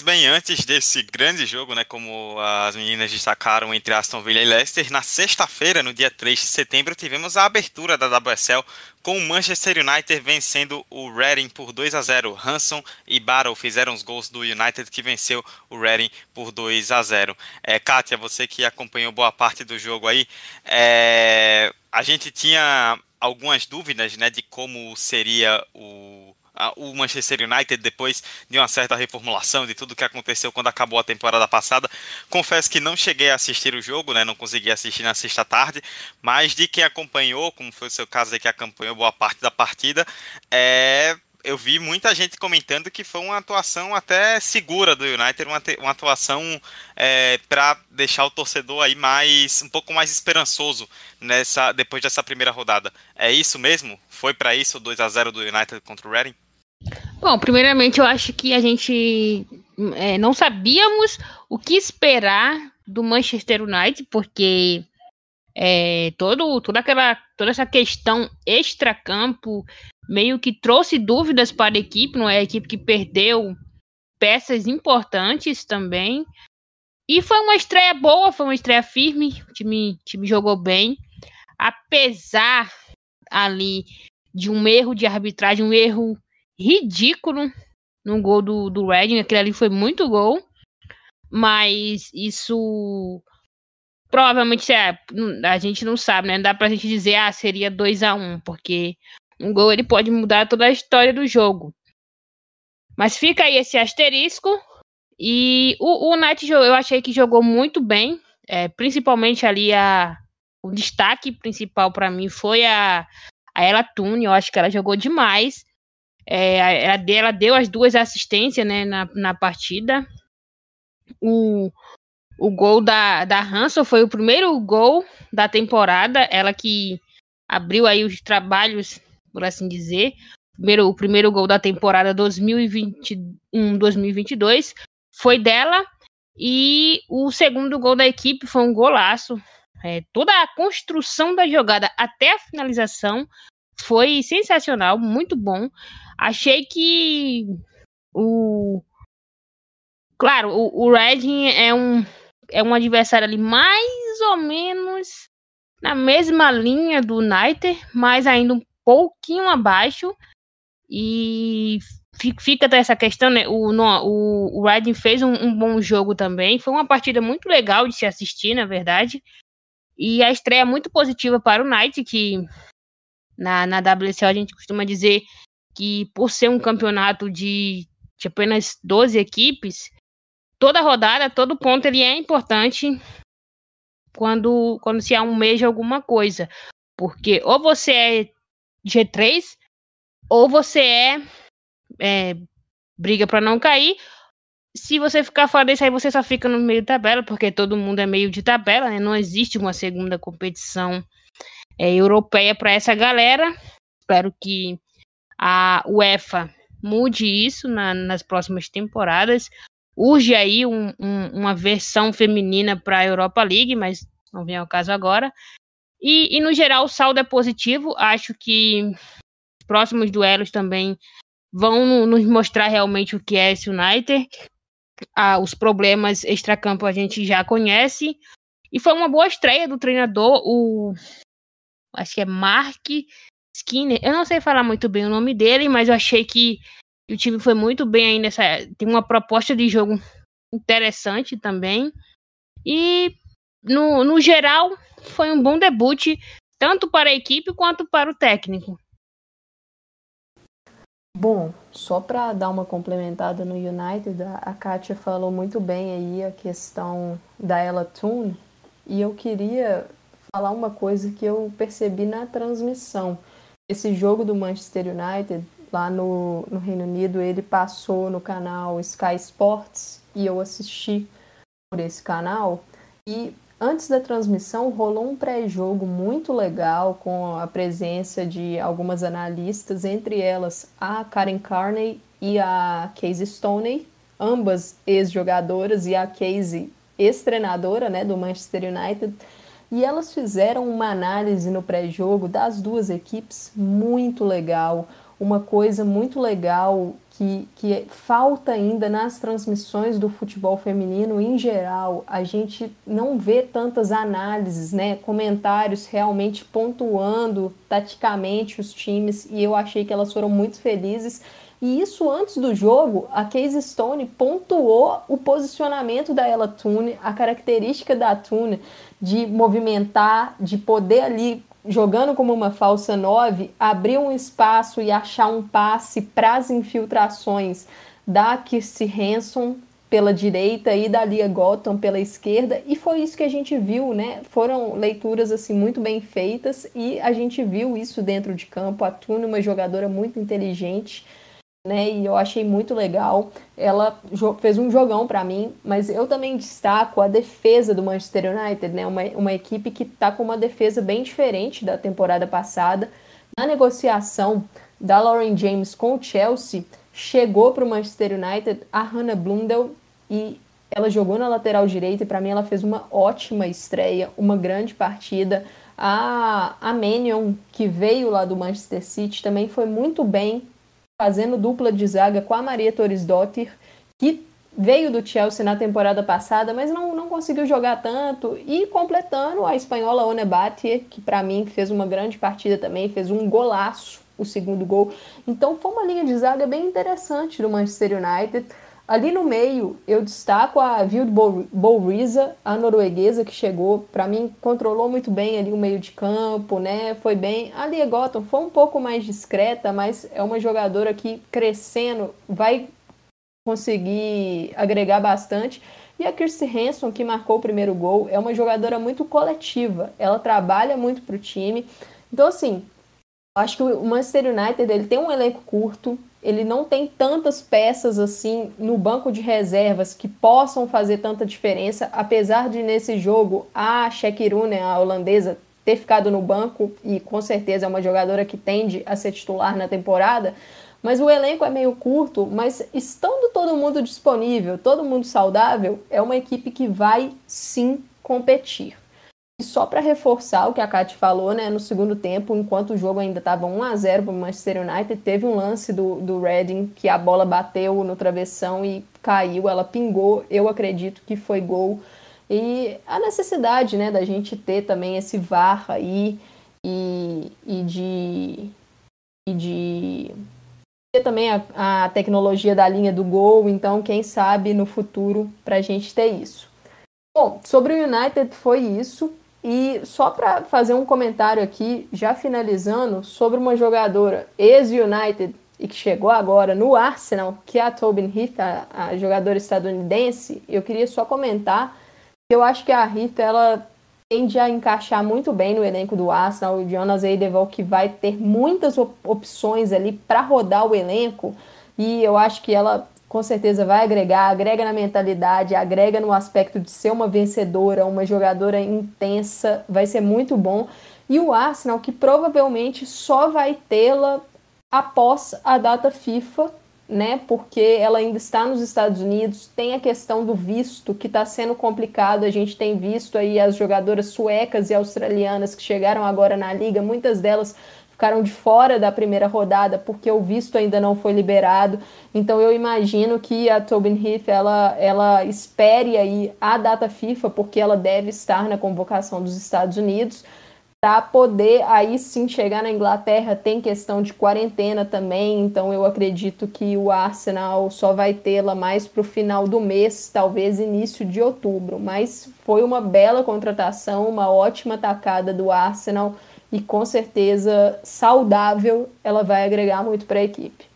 Bem, antes desse grande jogo, né, como as meninas destacaram entre Aston Villa e Leicester, na sexta-feira, no dia 3 de setembro, tivemos a abertura da WSL com o Manchester United vencendo o Reading por 2 a 0. Hanson e Barrow fizeram os gols do United que venceu o Reading por 2 a 0. É, Kátia, você que acompanhou boa parte do jogo aí, é, a gente tinha algumas dúvidas né, de como seria o o Manchester United depois de uma certa reformulação de tudo que aconteceu quando acabou a temporada passada. Confesso que não cheguei a assistir o jogo, né? Não consegui assistir na sexta tarde, mas de quem acompanhou, como foi o seu caso aí que acompanhou boa parte da partida, é eu vi muita gente comentando que foi uma atuação até segura do United, uma, uma atuação é, para deixar o torcedor aí mais um pouco mais esperançoso nessa depois dessa primeira rodada. É isso mesmo? Foi para isso o 2 a 0 do United contra o Reading? Bom, primeiramente eu acho que a gente é, não sabíamos o que esperar do Manchester United, porque é, todo, toda, aquela, toda essa questão extra-campo meio que trouxe dúvidas para a equipe, não é a equipe que perdeu peças importantes também. E foi uma estreia boa, foi uma estreia firme, o time, o time jogou bem, apesar ali de um erro de arbitragem, um erro ridículo no gol do, do Redding. Aquele ali foi muito gol. Mas isso provavelmente é, a gente não sabe, né? Não dá pra gente dizer, ah, seria 2 a 1 um, porque um gol ele pode mudar toda a história do jogo. Mas fica aí esse asterisco. E o, o Knight eu achei que jogou muito bem. É, principalmente ali a, o destaque principal para mim foi a, a Ela Tune. Eu acho que ela jogou demais. É, ela, ela deu as duas assistências né, na, na partida. O, o gol da, da Hanson foi o primeiro gol da temporada. Ela que abriu aí os trabalhos, por assim dizer. Primeiro, o primeiro gol da temporada 2021-2022 foi dela. E o segundo gol da equipe foi um golaço. É, toda a construção da jogada até a finalização foi sensacional, muito bom. Achei que o. Claro, o, o Redding é um, é um adversário ali mais ou menos na mesma linha do Niter, mas ainda um pouquinho abaixo. E fica essa questão, né? O, no, o, o Redding fez um, um, bom jogo também. Foi uma partida muito legal de se assistir, na verdade. E a estreia muito positiva para o Knight, que na, na WSL a gente costuma dizer que por ser um campeonato de, de apenas 12 equipes, toda rodada, todo ponto ele é importante quando, quando se almeja alguma coisa. Porque ou você é G3, ou você é, é briga para não cair. Se você ficar fora desse aí, você só fica no meio da tabela, porque todo mundo é meio de tabela, né? Não existe uma segunda competição é, europeia para essa galera. Espero que a UEFA mude isso na, nas próximas temporadas. Urge aí um, um, uma versão feminina para a Europa League, mas não vem ao caso agora. E, e, no geral o saldo é positivo. Acho que os próximos duelos também vão nos mostrar realmente o que é esse United. Ah, os problemas extracampo a gente já conhece. E foi uma boa estreia do treinador, o acho que é Mark Skinner, eu não sei falar muito bem o nome dele, mas eu achei que o time foi muito bem nessa. Tem uma proposta de jogo interessante também. E no, no geral, foi um bom debut, tanto para a equipe quanto para o técnico. Bom, só para dar uma complementada no United, a Kátia falou muito bem aí a questão da Ella Toon, e eu queria falar uma coisa que eu percebi na transmissão esse jogo do Manchester United lá no, no Reino Unido, ele passou no canal Sky Sports e eu assisti por esse canal e antes da transmissão rolou um pré-jogo muito legal com a presença de algumas analistas, entre elas a Karen Carney e a Casey Stoney, ambas ex-jogadoras e a Casey ex-treinadora né, do Manchester United. E elas fizeram uma análise no pré-jogo das duas equipes muito legal, uma coisa muito legal que, que falta ainda nas transmissões do futebol feminino em geral. A gente não vê tantas análises, né, comentários realmente pontuando taticamente os times, e eu achei que elas foram muito felizes. E isso antes do jogo, a Casey Stone pontuou o posicionamento da Ella Tune, a característica da Tune de movimentar, de poder ali jogando como uma falsa nove, abrir um espaço e achar um passe para as infiltrações da Kirsty Hanson pela direita e da Lia Gotham pela esquerda, e foi isso que a gente viu, né? Foram leituras assim muito bem feitas e a gente viu isso dentro de campo. A Tune, uma jogadora muito inteligente, né? E eu achei muito legal. Ela fez um jogão para mim, mas eu também destaco a defesa do Manchester United, né? Uma, uma equipe que está com uma defesa bem diferente da temporada passada. Na negociação da Lauren James com o Chelsea, chegou para o Manchester United a Hannah Blundell e ela jogou na lateral direita e para mim ela fez uma ótima estreia, uma grande partida. A, a Manion, que veio lá do Manchester City, também foi muito bem fazendo dupla de zaga com a Maria Torres Dottir, que veio do Chelsea na temporada passada, mas não, não conseguiu jogar tanto, e completando a espanhola One Batia, que para mim fez uma grande partida também, fez um golaço, o segundo gol. Então foi uma linha de zaga bem interessante do Manchester United. Ali no meio, eu destaco a Vild Bouriza, a norueguesa que chegou, para mim controlou muito bem ali o meio de campo, né? Foi bem. A Lia foi um pouco mais discreta, mas é uma jogadora que crescendo vai conseguir agregar bastante. E a Kirsty Hanson, que marcou o primeiro gol, é uma jogadora muito coletiva. Ela trabalha muito para o time. Então, assim, acho que o Manchester United ele tem um elenco curto, ele não tem tantas peças assim no banco de reservas que possam fazer tanta diferença, apesar de nesse jogo a Shekirune, a holandesa, ter ficado no banco e com certeza é uma jogadora que tende a ser titular na temporada, mas o elenco é meio curto, mas estando todo mundo disponível, todo mundo saudável, é uma equipe que vai sim competir. E só para reforçar o que a Kate falou, né, no segundo tempo, enquanto o jogo ainda estava 1 a 0 para o Manchester United, teve um lance do, do Reading que a bola bateu no travessão e caiu, ela pingou, eu acredito que foi gol. E a necessidade, né, da gente ter também esse VAR aí e, e de e de ter também a, a tecnologia da linha do gol, então quem sabe no futuro para a gente ter isso. Bom, sobre o United foi isso. E só para fazer um comentário aqui, já finalizando, sobre uma jogadora ex-United e que chegou agora no Arsenal, que é a Tobin Heath, a, a, jogadora estadunidense, eu queria só comentar que eu acho que a Heath, ela tende a encaixar muito bem no elenco do Arsenal, o Jonas Eidevall que vai ter muitas op opções ali para rodar o elenco, e eu acho que ela com certeza vai agregar, agrega na mentalidade, agrega no aspecto de ser uma vencedora, uma jogadora intensa, vai ser muito bom. E o Arsenal, que provavelmente só vai tê-la após a data FIFA, né? Porque ela ainda está nos Estados Unidos, tem a questão do visto que está sendo complicado. A gente tem visto aí as jogadoras suecas e australianas que chegaram agora na liga, muitas delas ficaram de fora da primeira rodada porque o visto ainda não foi liberado. Então eu imagino que a Tobin Heath ela, ela espere aí a data FIFA porque ela deve estar na convocação dos Estados Unidos para poder aí sim chegar na Inglaterra. Tem questão de quarentena também, então eu acredito que o Arsenal só vai tê-la mais para o final do mês, talvez início de outubro. Mas foi uma bela contratação, uma ótima tacada do Arsenal e com certeza saudável, ela vai agregar muito para a equipe.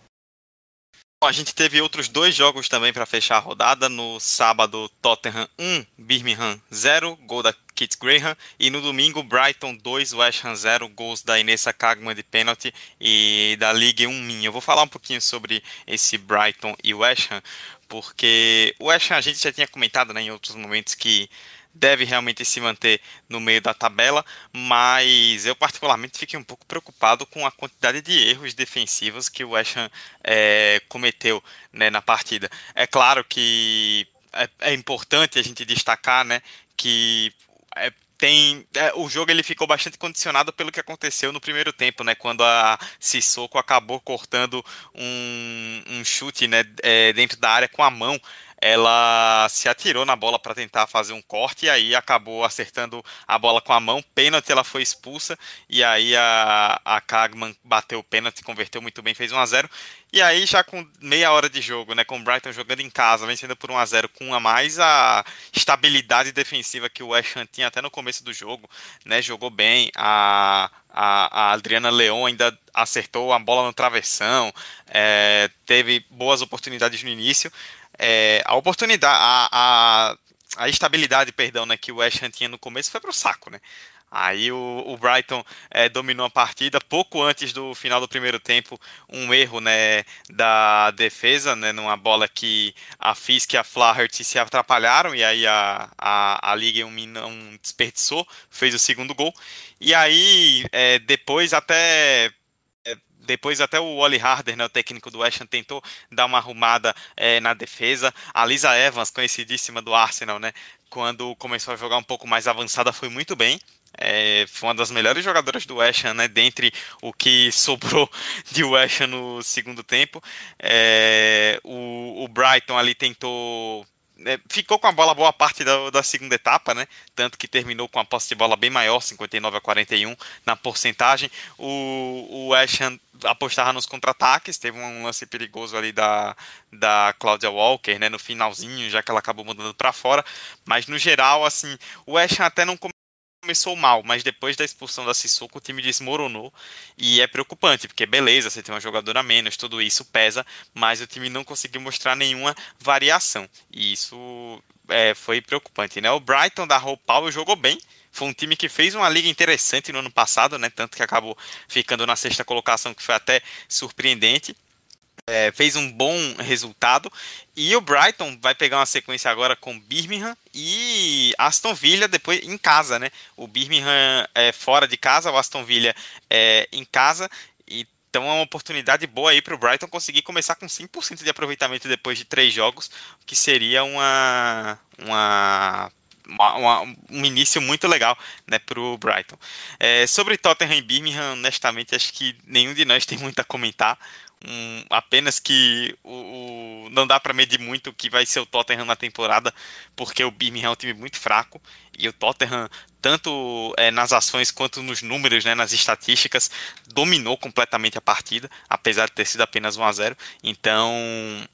A gente teve outros dois jogos também para fechar a rodada. No sábado, Tottenham 1, Birmingham 0, gol da Kit Graham. E no domingo, Brighton 2, West Ham 0, gols da Inessa Kagman de pênalti e da Liga 1 minha. Eu vou falar um pouquinho sobre esse Brighton e West Ham, porque o West Ham a gente já tinha comentado né, em outros momentos que deve realmente se manter no meio da tabela, mas eu particularmente fiquei um pouco preocupado com a quantidade de erros defensivos que o West Ham é, cometeu né, na partida. É claro que é, é, importante a gente destacar né, que é, tem é, o jogo ele ficou bastante condicionado pelo que aconteceu no primeiro tempo, né? Quando a Sissoko acabou cortando um, um chute né, é, dentro da área com a mão ela se atirou na bola para tentar fazer um corte e aí acabou acertando a bola com a mão. Pênalti, ela foi expulsa e aí a, a Kagman bateu o pênalti, converteu muito bem, fez 1 a 0 E aí, já com meia hora de jogo, né, com o Brighton jogando em casa, vencendo por 1 a 0 com a mais, a estabilidade defensiva que o West Ham tinha até no começo do jogo, né, jogou bem. A, a, a Adriana Leon ainda acertou a bola no travessão, é, teve boas oportunidades no início é, a oportunidade, a, a, a, estabilidade, perdão, né, que o West Ham tinha no começo foi para o saco, né? Aí o, o Brighton é, dominou a partida pouco antes do final do primeiro tempo, um erro né, da defesa, né, numa bola que a Fisk e a Flaherty se atrapalharam e aí a, a, a Liga não desperdiçou, fez o segundo gol. E aí é, depois até depois até o Wally Harder, né, o técnico do West Ham, tentou dar uma arrumada é, na defesa. A Lisa Evans, conhecidíssima do Arsenal, né, quando começou a jogar um pouco mais avançada, foi muito bem. É, foi uma das melhores jogadoras do West Ham, né, dentre o que sobrou de West Ham no segundo tempo. É, o, o Brighton ali tentou é, ficou com a bola boa parte da, da, segunda etapa, né? Tanto que terminou com a posse de bola bem maior, 59 a 41 na porcentagem. O, o West Ham apostava nos contra-ataques, teve um lance perigoso ali da, da Claudia Walker, né? No finalzinho, já que ela acabou mudando para fora. Mas no geral, assim, o Ham até não começou mal, mas depois da expulsão da Sissoko o time desmoronou e é preocupante, porque beleza, você tem uma jogadora a menos, tudo isso pesa, mas o time não conseguiu mostrar nenhuma variação e isso é, foi preocupante, né? O Brighton da Hull Power jogou bem, foi um time que fez uma liga interessante no ano passado, né? Tanto que acabou ficando na sexta colocação, que foi até surpreendente é, fez um bom resultado. E o Brighton vai pegar uma sequência agora com Birmingham e Aston Villa depois em casa, né? O Birmingham é fora de casa, o Aston Villa é em casa. Então é uma oportunidade boa aí para o Brighton conseguir começar com 5% de aproveitamento depois de três jogos, que seria uma, uma uma, um início muito legal né, para o Brighton. É, sobre Tottenham e Birmingham, honestamente, acho que nenhum de nós tem muito a comentar um, apenas que o, o não dá para medir muito o que vai ser o Tottenham na temporada, porque o Birmingham é um time muito fraco e o Tottenham, tanto é, nas ações quanto nos números, né, nas estatísticas, dominou completamente a partida, apesar de ter sido apenas 1 a 0 Então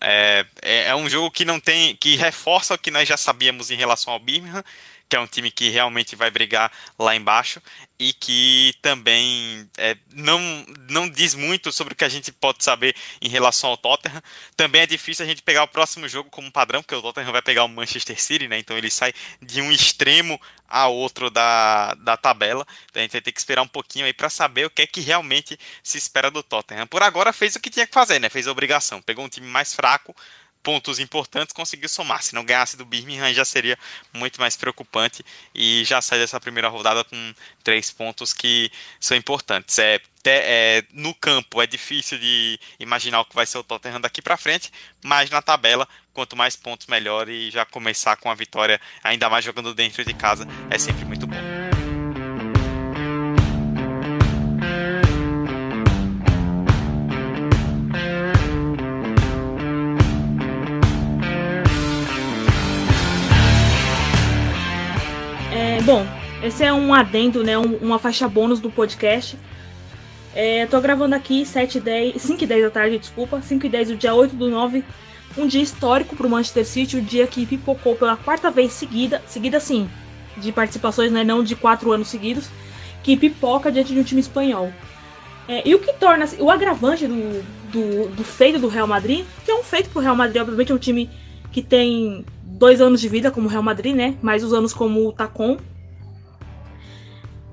é, é, é um jogo que não tem. que reforça o que nós já sabíamos em relação ao Birmingham que é um time que realmente vai brigar lá embaixo e que também é, não, não diz muito sobre o que a gente pode saber em relação ao Tottenham. Também é difícil a gente pegar o próximo jogo como padrão, porque o Tottenham vai pegar o Manchester City, né? Então ele sai de um extremo a outro da, da tabela. Então a gente vai ter que esperar um pouquinho aí para saber o que é que realmente se espera do Tottenham. Por agora fez o que tinha que fazer, né? Fez a obrigação. Pegou um time mais fraco, pontos importantes, conseguiu somar. Se não ganhasse do Birmingham, já seria muito mais preocupante e já sai dessa primeira rodada com três pontos que são importantes. É, é, no campo é difícil de imaginar o que vai ser o Tottenham daqui para frente, mas na tabela, quanto mais pontos, melhor e já começar com a vitória, ainda mais jogando dentro de casa, é sempre muito bom. Bom, esse é um adendo, né? Um, uma faixa bônus do podcast. É, tô gravando aqui 7 10, 5 e 10 da tarde, desculpa. 5 e 10 do dia 8 do 9. Um dia histórico pro Manchester City, o dia que pipocou pela quarta vez seguida. Seguida sim, de participações, né? Não de quatro anos seguidos. Que pipoca diante de um time espanhol. É, e o que torna o agravante do, do, do, feito do Real Madrid, que é um feito pro Real Madrid, obviamente é um time que tem dois anos de vida como Real Madrid, né? Mais os anos como o Tacon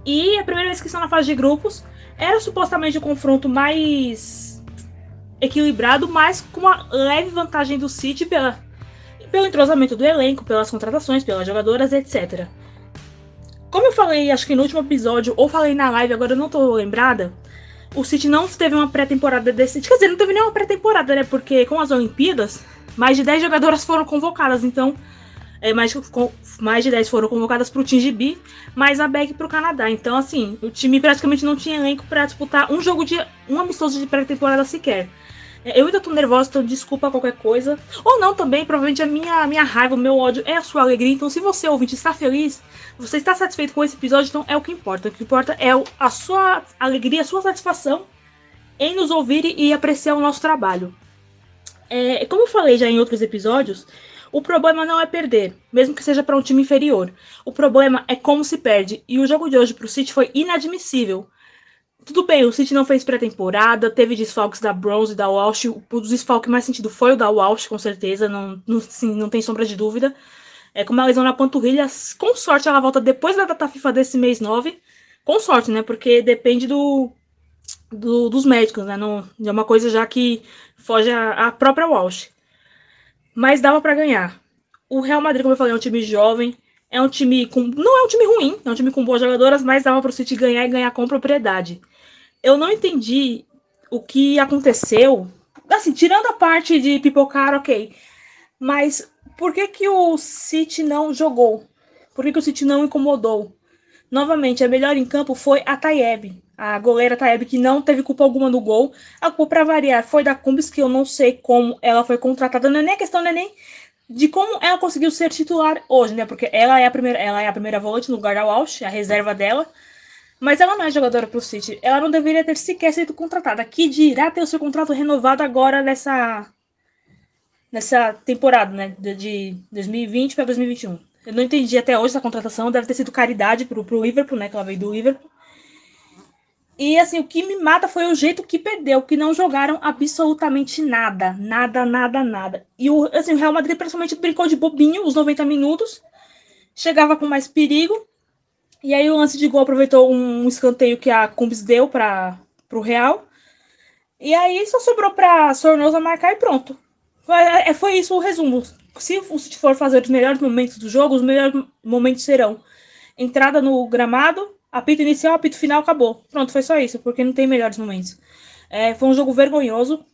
E a primeira vez que estão na fase de grupos era supostamente o um confronto mais equilibrado, mas com uma leve vantagem do City pela, pelo entrosamento do elenco, pelas contratações, pelas jogadoras, etc. Como eu falei, acho que no último episódio, ou falei na live, agora eu não tô lembrada, o City não teve uma pré-temporada decente. Quer dizer, não teve nenhuma pré-temporada, né? Porque com as Olimpíadas, mais de 10 jogadoras foram convocadas, então. É, mais, mais de 10 foram convocadas para o Team GB, mais a Beck para o Canadá. Então, assim, o time praticamente não tinha elenco para disputar um jogo de. um amistoso de pré-temporada sequer. É, eu ainda tô nervosa, então desculpa qualquer coisa. Ou não também, provavelmente a minha, minha raiva, o meu ódio é a sua alegria. Então, se você, ouvinte, está feliz, você está satisfeito com esse episódio, então é o que importa. O que importa é a sua alegria, a sua satisfação em nos ouvir e apreciar o nosso trabalho. É, como eu falei já em outros episódios, o problema não é perder, mesmo que seja para um time inferior. O problema é como se perde. E o jogo de hoje para o City foi inadmissível. Tudo bem, o City não fez pré-temporada, teve desfalques da Bronze e da Walsh. O dos desfalques mais sentido foi o da Walsh, com certeza, não, não, sim, não tem sombra de dúvida. É com uma lesão na panturrilha, com sorte ela volta depois da data FIFA desse mês 9. Com sorte, né? Porque depende do, do dos médicos, né? Não, é uma coisa já que foge à, própria Walsh. Mas dava para ganhar. O Real Madrid, como eu falei, é um time jovem, é um time com. Não é um time ruim, é um time com boas jogadoras, mas dava para o City ganhar e ganhar com propriedade eu não entendi o que aconteceu. Assim, tirando a parte de pipocar, ok. Mas por que, que o City não jogou? Por que, que o City não incomodou? Novamente, a melhor em campo foi a Tayeb, a goleira Tayeb, que não teve culpa alguma no gol. A culpa, para variar, foi da Cumbis, que eu não sei como ela foi contratada. Não é nem questão, não é nem de como ela conseguiu ser titular hoje, né? Porque ela é a primeira, ela é a primeira volante no lugar da Walsh, a reserva dela. Mas ela não é jogadora pro City. Ela não deveria ter sequer sido contratada. Que dirá ter o seu contrato renovado agora nessa nessa temporada, né, de 2020 para 2021. Eu não entendi até hoje essa contratação, deve ter sido caridade pro, pro Liverpool, né, que ela veio do Liverpool. E assim, o que me mata foi o jeito que perdeu, que não jogaram absolutamente nada, nada, nada, nada. E o, assim, o Real Madrid principalmente brincou de bobinho os 90 minutos, chegava com mais perigo, e aí o lance de gol aproveitou um escanteio que a Cumbis deu para o Real. E aí só sobrou para Sornosa marcar e pronto. Foi, é, foi isso o resumo. Se for fazer os melhores momentos do jogo, os melhores momentos serão entrada no gramado, apito inicial, apito final, acabou. Pronto, foi só isso, porque não tem melhores momentos. É, foi um jogo vergonhoso.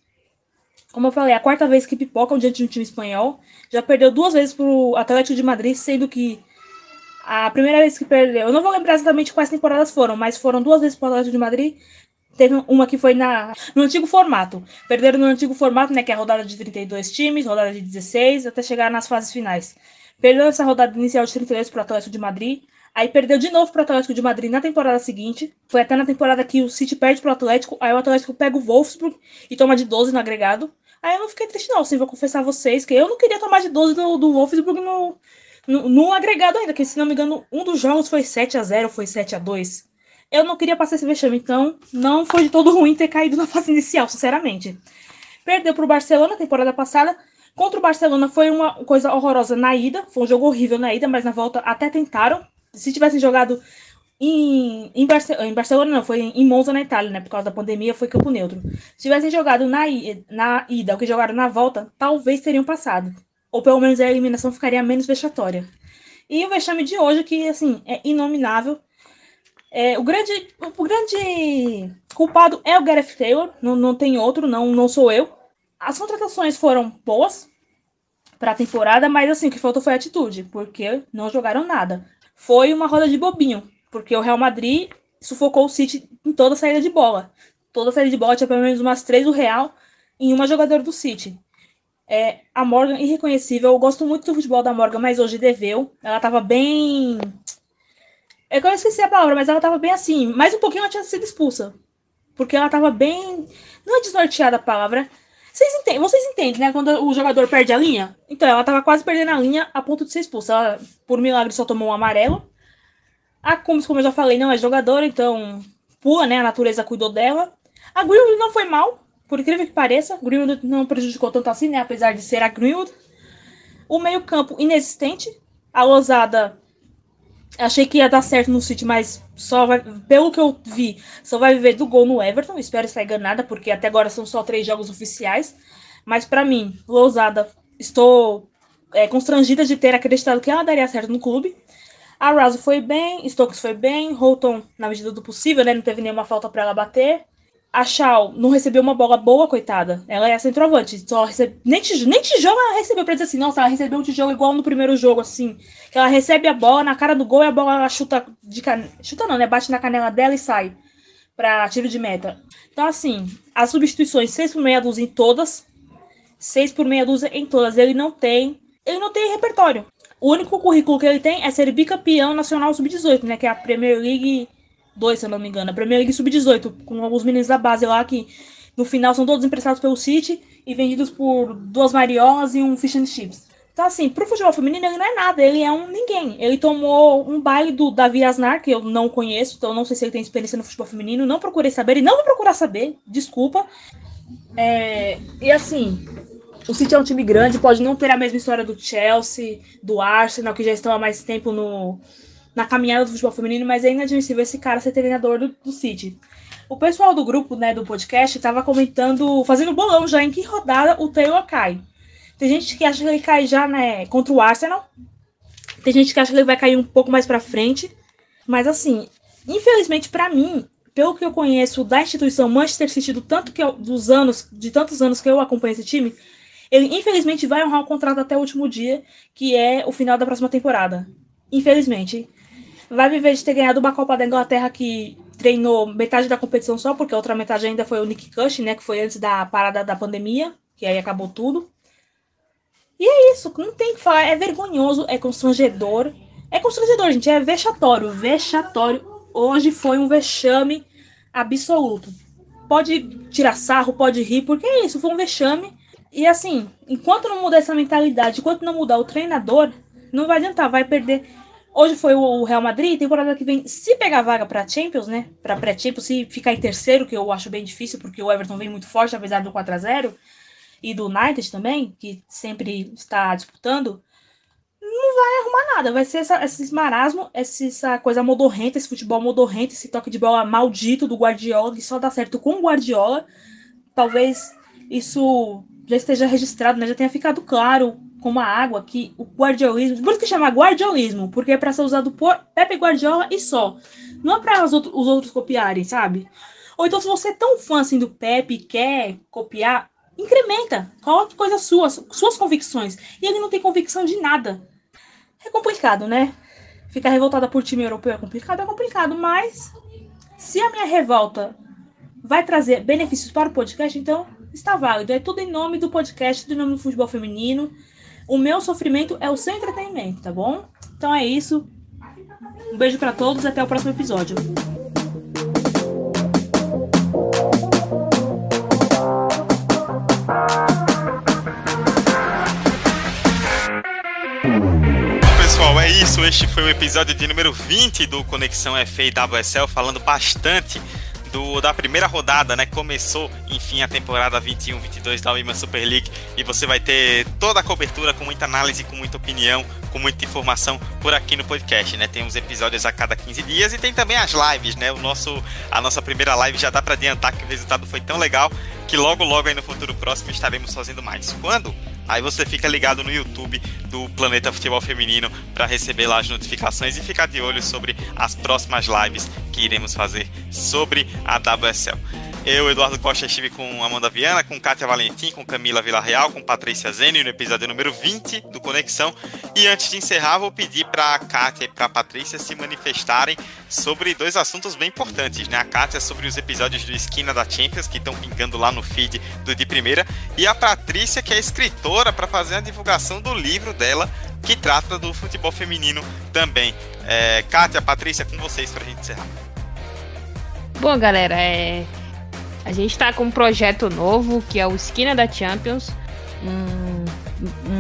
Como eu falei, a quarta vez que pipoca diante de um time espanhol. Já perdeu duas vezes para o Atlético de Madrid, sendo que a primeira vez que perdeu, eu não vou lembrar exatamente quais temporadas foram, mas foram duas vezes para o Atlético de Madrid. Teve uma que foi na, no antigo formato. Perderam no antigo formato, né? Que é a rodada de 32 times, rodada de 16, até chegar nas fases finais. Perdeu essa rodada inicial de 32 para o Atlético de Madrid. Aí perdeu de novo para o Atlético de Madrid na temporada seguinte. Foi até na temporada que o City perde para o Atlético. Aí o Atlético pega o Wolfsburg e toma de 12 no agregado. Aí eu não fiquei triste, não. Assim, vou confessar a vocês que eu não queria tomar de 12 do, do Wolfsburg no, no, no, agregado ainda, que se não me engano, um dos jogos foi 7 a 0 foi 7 a 2 Eu não queria passar esse vexame, então não foi de todo ruim ter caído na fase inicial, sinceramente. Perdeu para o Barcelona na temporada passada. Contra o Barcelona foi uma coisa horrorosa na ida, foi um jogo horrível na ida, mas na volta até tentaram. Se tivessem jogado em, em, Barce em, Barcelona, não, foi em Monza, na Itália, né? Por causa da pandemia, foi campo neutro. Se tivessem jogado na, na ida, o que jogaram na volta, talvez teriam passado ou pelo menos a eliminação ficaria menos vexatória. E o vexame de hoje, que assim, é inominável. É, o, grande, o grande culpado é o Gareth Taylor, não, não tem outro, não, não sou eu. As contratações foram boas para a temporada, mas assim, o que faltou foi atitude, porque não jogaram nada. Foi uma roda de bobinho, porque o Real Madrid sufocou o City em toda a saída de bola. Toda a saída de bola tinha pelo menos umas três do Real em uma jogadora do City. É, a Morgan, irreconhecível. Eu gosto muito do futebol da Morgan, mas hoje deveu. Ela tava bem. É que eu esqueci a palavra, mas ela tava bem assim. Mais um pouquinho ela tinha sido expulsa. Porque ela tava bem. Não é desnorteada a palavra. Vocês entendem, vocês entendem, né? Quando o jogador perde a linha? Então, ela tava quase perdendo a linha a ponto de ser expulsa. Ela, por milagre, só tomou um amarelo. A Cummins, como eu já falei, não é jogadora, então pula, né? A natureza cuidou dela. A Greenwood não foi mal, por incrível que pareça, Greenwood não prejudicou tanto assim, né? Apesar de ser a Greenwood. O meio-campo inexistente. A Losada Achei que ia dar certo no City, mas só vai, pelo que eu vi, só vai viver do gol no Everton. Espero estar enganada, porque até agora são só três jogos oficiais. Mas para mim, Lousada, estou é, constrangida de ter acreditado que ela daria certo no clube. A Rouse foi bem, Stokes foi bem, Holton, na medida do possível, né? Não teve nenhuma falta para ela bater a Shaw não recebeu uma bola boa, coitada. Ela é centroavante. Só recebe... nem, tijolo, nem tijolo ela recebeu pra dizer assim, nossa, ela recebeu um tijolo igual no primeiro jogo, assim. Que ela recebe a bola na cara do gol e a bola ela chuta de can... Chuta não, né? Bate na canela dela e sai pra tiro de meta. Então, assim, as substituições, 6 por meia dúzia em todas. 6 por meia dúzia em todas. Ele não tem. Ele não tem repertório. O único currículo que ele tem é ser bicampeão nacional sub-18, né? Que é a Premier League 2, se eu não me engano. A Premier League Sub-18, com alguns meninos da base lá que no final são todos emprestados pelo City e vendidos por duas mariolas e um fish and chips. Então, assim, pro futebol feminino ele não é nada, ele é um ninguém. Ele tomou um baile do Davi Asnar, que eu não conheço, então não sei se ele tem experiência no futebol feminino, não procurei saber e não vou procurar saber, desculpa. É, e assim, o City é um time grande, pode não ter a mesma história do Chelsea, do Arsenal, que já estão há mais tempo no, na caminhada do futebol feminino, mas é inadmissível esse cara ser treinador do, do City. O pessoal do grupo, né, do podcast, estava comentando, fazendo bolão já em que rodada o Taylor cai. Tem gente que acha que ele cai já, né, contra o Arsenal. Tem gente que acha que ele vai cair um pouco mais para frente. Mas assim, infelizmente para mim, pelo que eu conheço da instituição Manchester City, do tanto que eu, dos anos, de tantos anos que eu acompanho esse time, ele infelizmente vai honrar o contrato até o último dia, que é o final da próxima temporada. Infelizmente vai viver de ter ganhado uma Copa da Inglaterra que treinou metade da competição só, porque a outra metade ainda foi o Nick Cush, né? Que foi antes da parada da pandemia, que aí acabou tudo. E é isso, não tem que falar, é vergonhoso, é constrangedor. É constrangedor, gente, é vexatório, vexatório. Hoje foi um vexame absoluto. Pode tirar sarro, pode rir, porque é isso, foi um vexame. E assim, enquanto não mudar essa mentalidade, enquanto não mudar o treinador, não vai adiantar, vai perder Hoje foi o Real Madrid, temporada que vem, se pegar vaga para Champions, né? Para pré-Champions, se ficar em terceiro, que eu acho bem difícil, porque o Everton vem muito forte, apesar do 4 a 0 e do United também, que sempre está disputando, não vai arrumar nada. Vai ser essa, esse marasmo, essa coisa modorrenta, esse futebol modorrento, esse toque de bola maldito do Guardiola, que só dá certo com o Guardiola. Talvez isso já esteja registrado, né? Já tenha ficado claro como a água que o guardiolismo, por isso que chama guardiolismo, porque é para ser usado por Pepe Guardiola e só. Não é para os, outros, os outros copiarem, sabe? Ou então, se você é tão fã assim do Pepe quer copiar, incrementa, coloque coisas suas, suas convicções. E ele não tem convicção de nada. É complicado, né? Ficar revoltada por time europeu é complicado, é complicado, mas se a minha revolta vai trazer benefícios para o podcast, então está válido. É tudo em nome do podcast, do nome do futebol feminino. O meu sofrimento é o seu entretenimento, tá bom? Então é isso. Um beijo para todos e até o próximo episódio. pessoal, é isso. Este foi o episódio de número 20 do Conexão FA e WSL, falando bastante do, da primeira rodada, né? Começou, enfim, a temporada 21-22 da Women's Super League e você vai ter toda a cobertura com muita análise, com muita opinião, com muita informação por aqui no podcast, né? Tem uns episódios a cada 15 dias e tem também as lives, né? O nosso, a nossa primeira live já dá para adiantar que o resultado foi tão legal que logo, logo aí no futuro próximo estaremos fazendo mais. Quando? Aí você fica ligado no YouTube do Planeta Futebol Feminino para receber lá as notificações e ficar de olho sobre as próximas lives que iremos fazer sobre a WSL. Eu, Eduardo Costa, estive com Amanda Viana, com Kátia Valentim, com Camila Villarreal, com Patrícia Zene no episódio número 20 do Conexão. E antes de encerrar, vou pedir para a Kátia e para a Patrícia se manifestarem sobre dois assuntos bem importantes, né? A Kátia sobre os episódios do Esquina da Champions, que estão pingando lá no feed do De Primeira, e a Patrícia, que é escritora, para fazer a divulgação do livro dela, que trata do futebol feminino também. É, Kátia, Patrícia, com vocês para a gente encerrar. Bom, galera, é a gente está com um projeto novo que é o Esquina da Champions, um,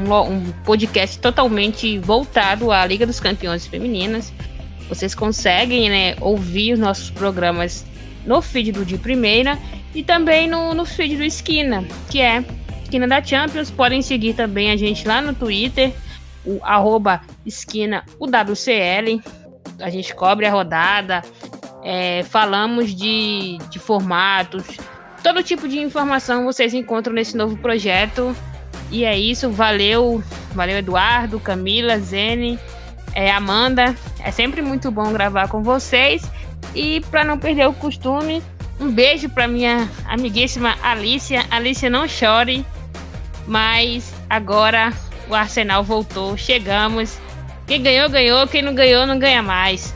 um, um, podcast totalmente voltado à Liga dos Campeões Femininas. Vocês conseguem né, ouvir os nossos programas no feed do De Primeira e também no, no feed do Esquina, que é Esquina da Champions. Podem seguir também a gente lá no Twitter, o arroba esquina UWCL. a gente cobre a rodada, é, falamos de, de formatos, todo tipo de informação vocês encontram nesse novo projeto. E é isso, valeu, valeu Eduardo, Camila, Zene, é, Amanda. É sempre muito bom gravar com vocês. E para não perder o costume, um beijo para minha amiguíssima Alicia. Alicia, não chore, mas agora o Arsenal voltou, chegamos. Quem ganhou, ganhou. Quem não ganhou, não ganha mais.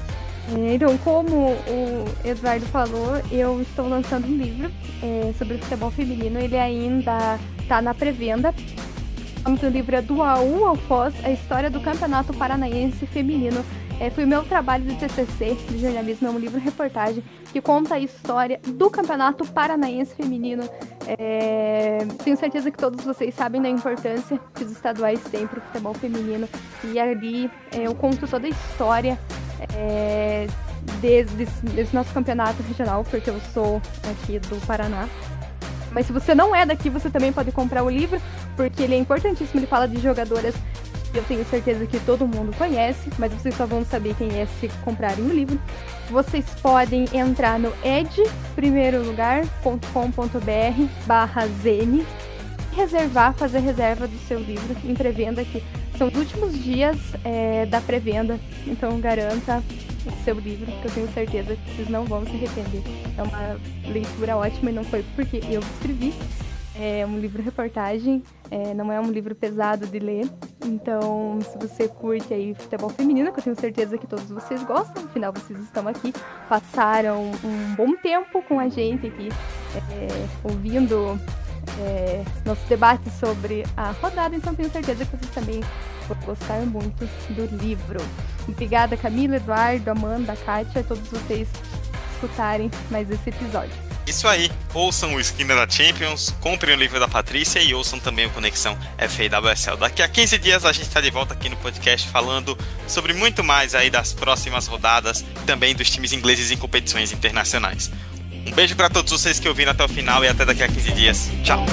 Então, como o Eduardo falou, eu estou lançando um livro é, sobre futebol feminino. Ele ainda está na pré-venda. O nome do livro é Do A1 ao Foz, a história do Campeonato Paranaense Feminino. É, foi o meu trabalho de TCC de jornalismo, é um livro-reportagem que conta a história do Campeonato Paranaense Feminino. É, tenho certeza que todos vocês sabem da importância que os estaduais têm para o futebol feminino. E ali é, eu conto toda a história é, desde desse nosso campeonato regional, porque eu sou aqui do Paraná. Mas se você não é daqui, você também pode comprar o livro, porque ele é importantíssimo. Ele fala de jogadoras que eu tenho certeza que todo mundo conhece, mas vocês só vão saber quem é se comprarem o livro. Vocês podem entrar no edprimeirolugar.com.br barra zene reservar, fazer reserva do seu livro em pré-venda aqui. São os últimos dias é, da pré-venda, então garanta o seu livro, que eu tenho certeza que vocês não vão se arrepender. É uma leitura ótima e não foi porque eu escrevi. É um livro reportagem, é, não é um livro pesado de ler. Então, se você curte aí futebol feminino, que eu tenho certeza que todos vocês gostam, afinal vocês estão aqui, passaram um bom tempo com a gente aqui, é, ouvindo é, nosso debate sobre a rodada, então tenho certeza que vocês também vão gostar muito do livro. Obrigada, Camila, Eduardo, Amanda, Kátia, todos vocês escutarem mais esse episódio. Isso aí, ouçam o Esquina da Champions, comprem o livro da Patrícia e ouçam também o Conexão FAWSL. Daqui a 15 dias a gente está de volta aqui no podcast falando sobre muito mais aí das próximas rodadas, também dos times ingleses em competições internacionais. Um beijo para todos vocês que ouviram até o final e até daqui a 15 dias. Tchau!